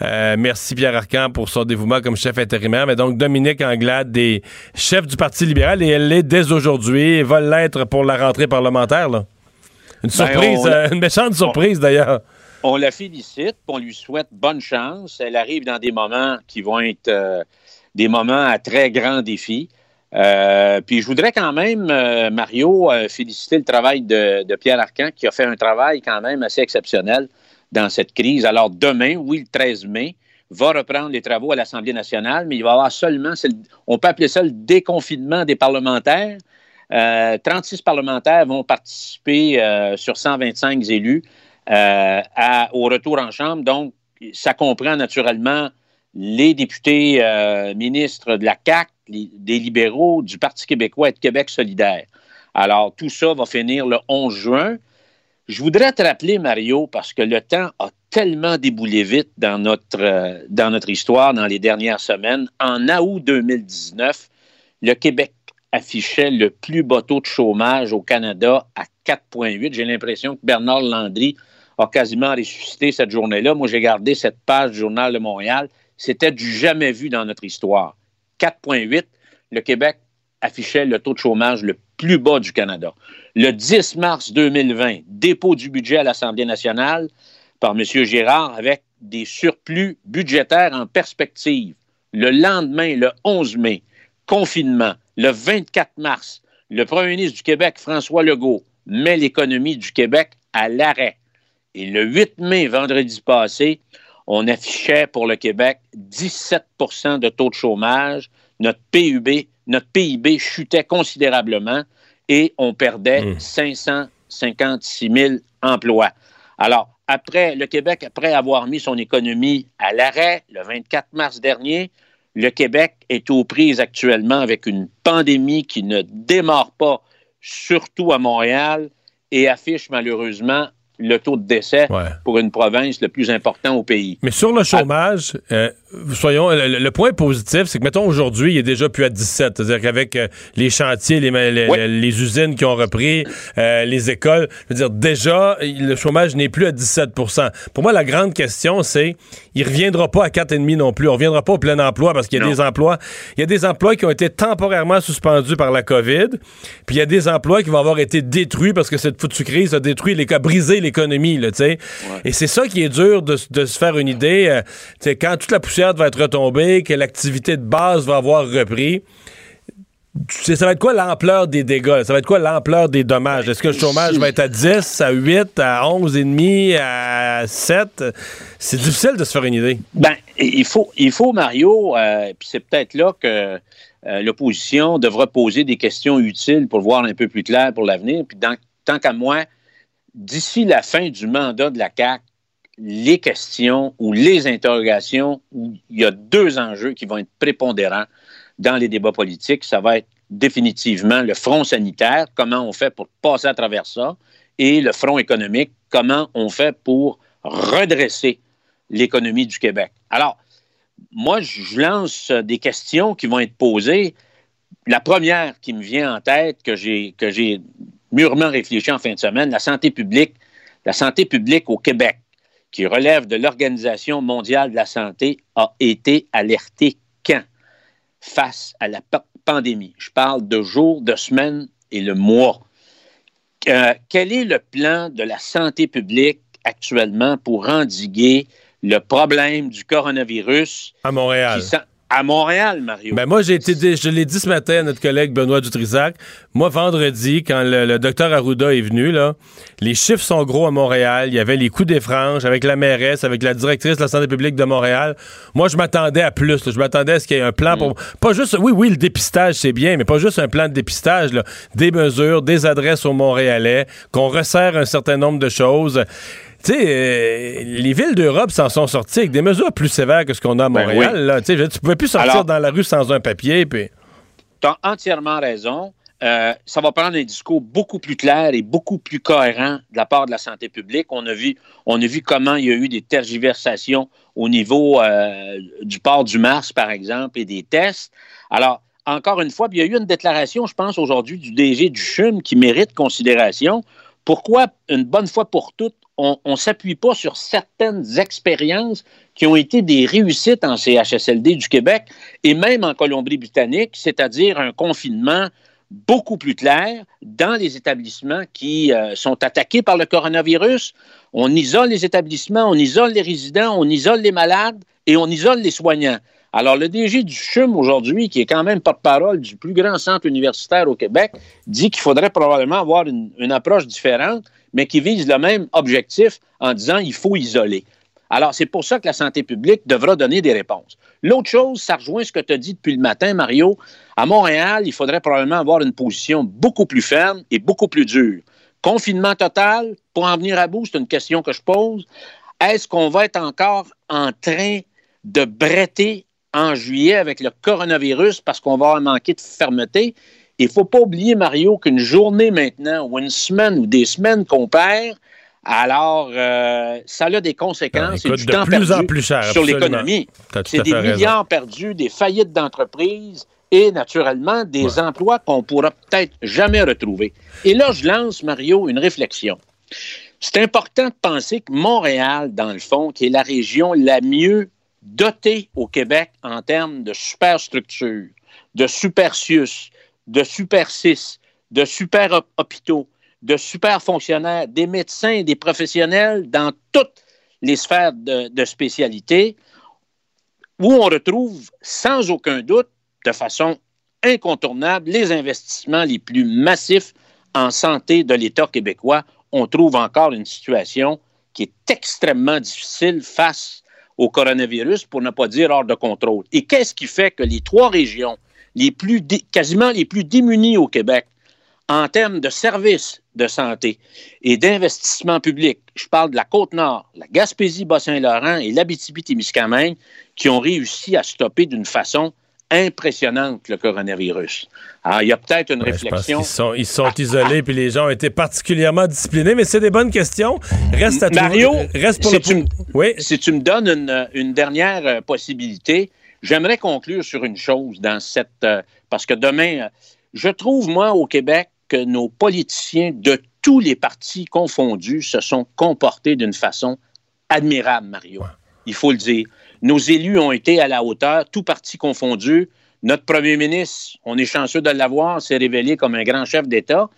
Euh, merci Pierre Arcan pour son dévouement comme chef intérimaire. Mais donc, Dominique Anglade des chefs du Parti libéral et elle l'est dès aujourd'hui et va l'être pour la rentrée parlementaire. Là. Une Ben, surprise, on- euh, une méchante surprise d'ailleurs. On la félicite, on lui souhaite bonne chance. Elle arrive dans des moments qui vont être euh, des moments à très grand défi. Euh, puis je voudrais quand même, euh, Mario, féliciter le travail de, Pierre Arcan, qui a fait un travail quand même assez exceptionnel dans cette crise. Alors demain, oui, le 13 mai, va reprendre les travaux à l'Assemblée nationale, mais il va y avoir seulement, on peut appeler ça le déconfinement des parlementaires. Euh, 36 parlementaires vont participer sur 125 élus à- au retour en Chambre. Donc, ça comprend naturellement les députés euh, ministres de la CAC, des libéraux, du Parti québécois et de Québec solidaire. Alors, tout ça va finir le 11 juin. Je voudrais te rappeler, Mario, parce que le temps a tellement déboulé vite dans notre, euh, dans notre histoire dans les dernières semaines. En août 2019, le Québec affichait le plus bas taux de chômage au Canada à 4,8. J'ai l'impression que Bernard Landry a quasiment ressuscité cette journée-là. Moi, j'ai gardé cette page du Journal de Montréal. C'était du jamais vu dans notre histoire. 4,8. Le Québec affichait le taux de chômage le plus bas du Canada. Le 10 mars 2020, dépôt du budget à l'Assemblée nationale par M. Girard avec des surplus budgétaires en perspective. Le lendemain, le 11 mai, confinement. Le 24 mars, le premier ministre du Québec, François Legault, met l'économie du Québec à l'arrêt. Et le 8 mai, vendredi passé, on affichait pour le Québec 17% de taux de chômage. Notre PIB, notre PIB chutait considérablement et on perdait 556 000 emplois. Alors, après le Québec, après avoir mis son économie à l'arrêt le 24 mars dernier, le Québec est aux prises actuellement avec une pandémie qui ne démarre pas, surtout à Montréal, et affiche malheureusement le taux de décès pour une province le plus important au pays. Mais sur le chômage, euh, soyons, le, le point positif, c'est que, mettons, aujourd'hui, il est déjà plus à 17. C'est-à-dire qu'avec euh, les chantiers, les, usines qui ont repris, euh, les écoles, je veux dire, déjà, le chômage n'est plus à 17% Pour moi, la grande question, c'est, il reviendra pas à 4,5 non plus. On reviendra pas au plein emploi parce qu'il y a Non. des emplois, il y a des emplois qui ont été temporairement suspendus par la COVID, puis il y a des emplois qui vont avoir été détruits parce que cette foutue crise a détruit, les, a brisé l'économie, là, tu sais. Et c'est ça qui est dur de, se faire une idée. euh, tu sais, quand toute la poussière va être retombée, que l'activité de base va avoir repris, ça va être quoi l'ampleur des dégâts? Ça va être quoi l'ampleur des dommages? Est-ce que le chômage va être à 10, à 8, à 11 et demi, à 7? C'est difficile de se faire une idée. Ben, il faut, il faut Mario, euh, puis c'est peut-être là que euh, l'opposition devra poser des questions utiles pour voir un peu plus clair pour l'avenir. Puis tant qu'à moi, d'ici la fin du mandat de la CAC, les questions ou les interrogations où il y a deux enjeux qui vont être prépondérants dans les débats politiques. Ça va être définitivement le front sanitaire, comment on fait pour passer à travers ça, et le front économique, comment on fait pour redresser l'économie du Québec. Alors, moi, je lance des questions qui vont être posées. La première qui me vient en tête, que j'ai, que j'ai mûrement réfléchi en fin de semaine, la santé publique, la santé publique au Québec, qui relève de l'Organisation mondiale de la santé, a été alertée quand? Face à la pandémie? Je parle de jours, de semaines et le mois. Euh, quel est le plan de la santé publique actuellement pour endiguer le problème du coronavirus? À Montréal. À Montréal, Mario. Ben moi, j'ai été, je l'ai dit ce matin à notre collègue Benoît Dutrisac. Moi, vendredi, quand le, docteur Arruda est venu, là, les chiffres sont gros à Montréal. Il y avait les coups des franges avec la mairesse, avec la directrice de la santé publique de Montréal. Moi, je m'attendais à plus. Je m'attendais à ce qu'il y ait un plan pour. Mm. Pas juste. Oui, oui, le dépistage, c'est bien, mais pas juste un plan de dépistage. Là. Des mesures, des adresses aux Montréalais, qu'on resserre un certain nombre de choses. Tu sais, euh, les villes d'Europe s'en sont sorties avec des mesures plus sévères que ce qu'on a à ben Montréal. Tu ne pouvais plus sortir dans la rue sans un papier. Puis... Tu as entièrement raison. Euh, ça va prendre un discours beaucoup plus clair et beaucoup plus cohérent de la part de la santé publique. On a vu, on a vu comment il y a eu des tergiversations au niveau euh, du port du Mars, par exemple, et des tests. Alors, encore une fois, il y a eu une déclaration, je pense, aujourd'hui du DG du CHUM qui mérite considération. Pourquoi, une bonne fois pour toutes, on ne s'appuie pas sur certaines expériences qui ont été des réussites en CHSLD du Québec et même en Colombie-Britannique, c'est-à-dire un confinement beaucoup plus clair dans les établissements qui euh, sont attaqués par le coronavirus. On isole les établissements, on isole les résidents, on isole les malades et on isole les soignants. Alors, le DG du CHUM aujourd'hui, qui est quand même porte-parole du plus grand centre universitaire au Québec, dit qu'il faudrait probablement avoir une, approche différente mais qui vise le même objectif en disant il faut isoler. Alors, c'est pour ça que la santé publique devra donner des réponses. L'autre chose, ça rejoint ce que tu as dit depuis le matin, Mario. À Montréal, il faudrait probablement avoir une position beaucoup plus ferme et beaucoup plus dure. Confinement total, pour en venir à bout, c'est une question que je pose. Est-ce qu'on va être encore en train de bretter en juillet avec le coronavirus parce qu'on va manquer de fermeté? Il ne faut pas oublier, Mario, qu'une journée maintenant, ou une semaine, ou des semaines qu'on perd, alors euh, ça a des conséquences ben, du de temps plus en plus cher, sur l'économie. C'est des milliards perdus, des faillites d'entreprises et naturellement des emplois qu'on pourra peut-être jamais retrouver. Et là, je lance, Mario, une réflexion. C'est important de penser que Montréal, dans le fond, qui est la région la mieux dotée au Québec en termes de superstructure, de supercius, de super 6, de super hôpitaux, de super fonctionnaires, des médecins, des professionnels dans toutes les sphères de, de spécialité, où on retrouve sans aucun doute, de façon incontournable, les investissements les plus massifs en santé de l'État québécois. On trouve encore une situation qui est extrêmement difficile face au coronavirus, pour ne pas dire hors de contrôle. Et qu'est-ce qui fait que les trois régions quasiment les plus démunis au Québec en termes de services de santé et d'investissement public. Je parle de la Côte-Nord, la Gaspésie, Bas-Saint-Laurent et l'Abitibi-Témiscamingue qui ont réussi à stopper d'une façon impressionnante le coronavirus. Alors, il y a peut-être une réflexion. Ils sont, ils sont isolés, puis les gens ont été particulièrement disciplinés, mais c'est des bonnes questions. Reste à Mario, reste pour si, tu oui? si tu me donnes une, une dernière euh, possibilité, J'aimerais conclure sur une chose dans cette. Euh, parce que demain, euh, je trouve, moi, au Québec, que nos politiciens de tous les partis confondus se sont comportés d'une façon admirable, Mario. Il faut le dire. Nos élus ont été à la hauteur, tous partis confondus. Notre premier ministre, on est chanceux de l'avoir, s'est révélé comme un grand chef d'État.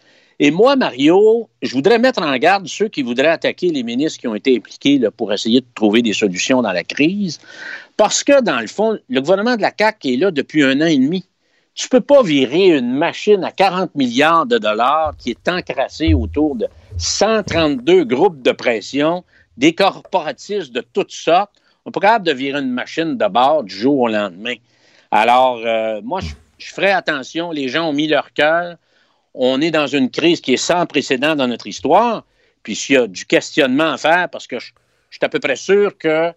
Et moi, Mario, je voudrais mettre en garde ceux qui voudraient attaquer les ministres qui ont été impliqués pour essayer de trouver des solutions dans la crise. Parce que, dans le fond, le gouvernement de la CAQ est là depuis un an et demi. Tu ne peux pas virer une machine à 40 milliards de dollars qui est encrassée autour de 132 groupes de pression, des corporatistes de toutes sortes. On n'est pas capable de virer une machine de bord du jour au lendemain. Alors, euh, moi, je, je ferai attention. Les gens ont mis leur cœur on est dans une crise qui est sans précédent dans notre histoire. Puis s'il y a du questionnement à faire, parce que je suis à peu près sûr que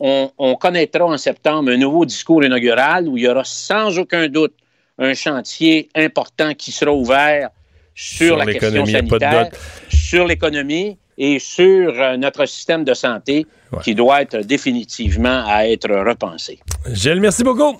on, on connaîtra en septembre un nouveau discours inaugural où il y aura sans aucun doute un chantier important qui sera ouvert sur, Sur la question sanitaire, sur l'économie et sur euh, notre système de santé qui doit être définitivement à être repensé. Gilles, merci beaucoup.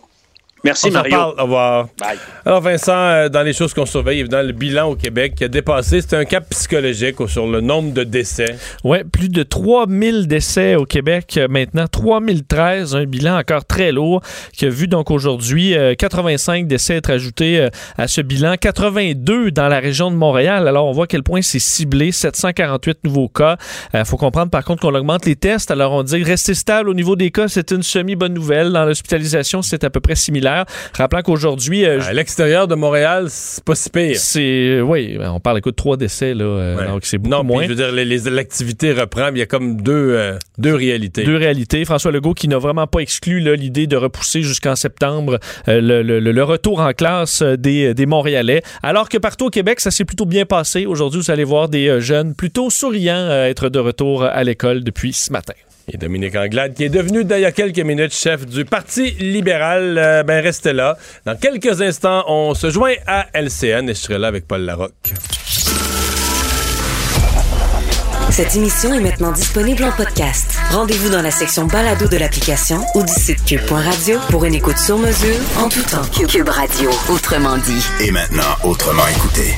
Merci, On Mario. Au revoir. Bye. Alors, Vincent, euh, dans les choses qu'on surveille, évidemment, le bilan au Québec qui a dépassé, c'était un cap psychologique sur le nombre de décès. Oui, plus de 3000 décès au Québec euh, maintenant, 3013, un bilan encore très lourd qui a vu donc aujourd'hui euh, 85 décès être ajoutés euh, à ce bilan, 82 dans la région de Montréal. Alors on voit à quel point c'est ciblé, 748 nouveaux cas. Il faut comprendre par contre qu'on augmente les tests. Alors on dit rester stable au niveau des cas, c'est une semi-bonne nouvelle. Dans l'hospitalisation, c'est à peu près similaire. Rappelant qu'aujourd'hui... euh, À l'extérieur de Montréal, c'est pas si pire. c'est... Oui, on parle, écoute, trois décès, là. euh, Donc c'est beaucoup Non, puis moins. je veux dire, les- l'activité reprend, mais il y a comme deux, euh, deux réalités. Deux réalités. François Legault qui n'a vraiment pas exclu là, l'idée de repousser jusqu'en septembre euh, le, le- le retour en classe euh, des, des Montréalais. Alors que partout au Québec, ça s'est plutôt bien passé. Aujourd'hui, vous allez voir des euh, jeunes plutôt souriants euh, être de retour à l'école depuis ce matin. Et Dominique Anglade, qui est devenu a quelques minutes chef du Parti libéral, euh, ben restez là. Dans quelques instants, on se joint à LCN et je serai là avec Paul Larocque. Cette émission est maintenant disponible en podcast. Rendez-vous dans la section balado de l'application ou du site cube.radio pour une écoute sur mesure en tout temps. Cube Radio, autrement dit. Et maintenant, autrement écouté.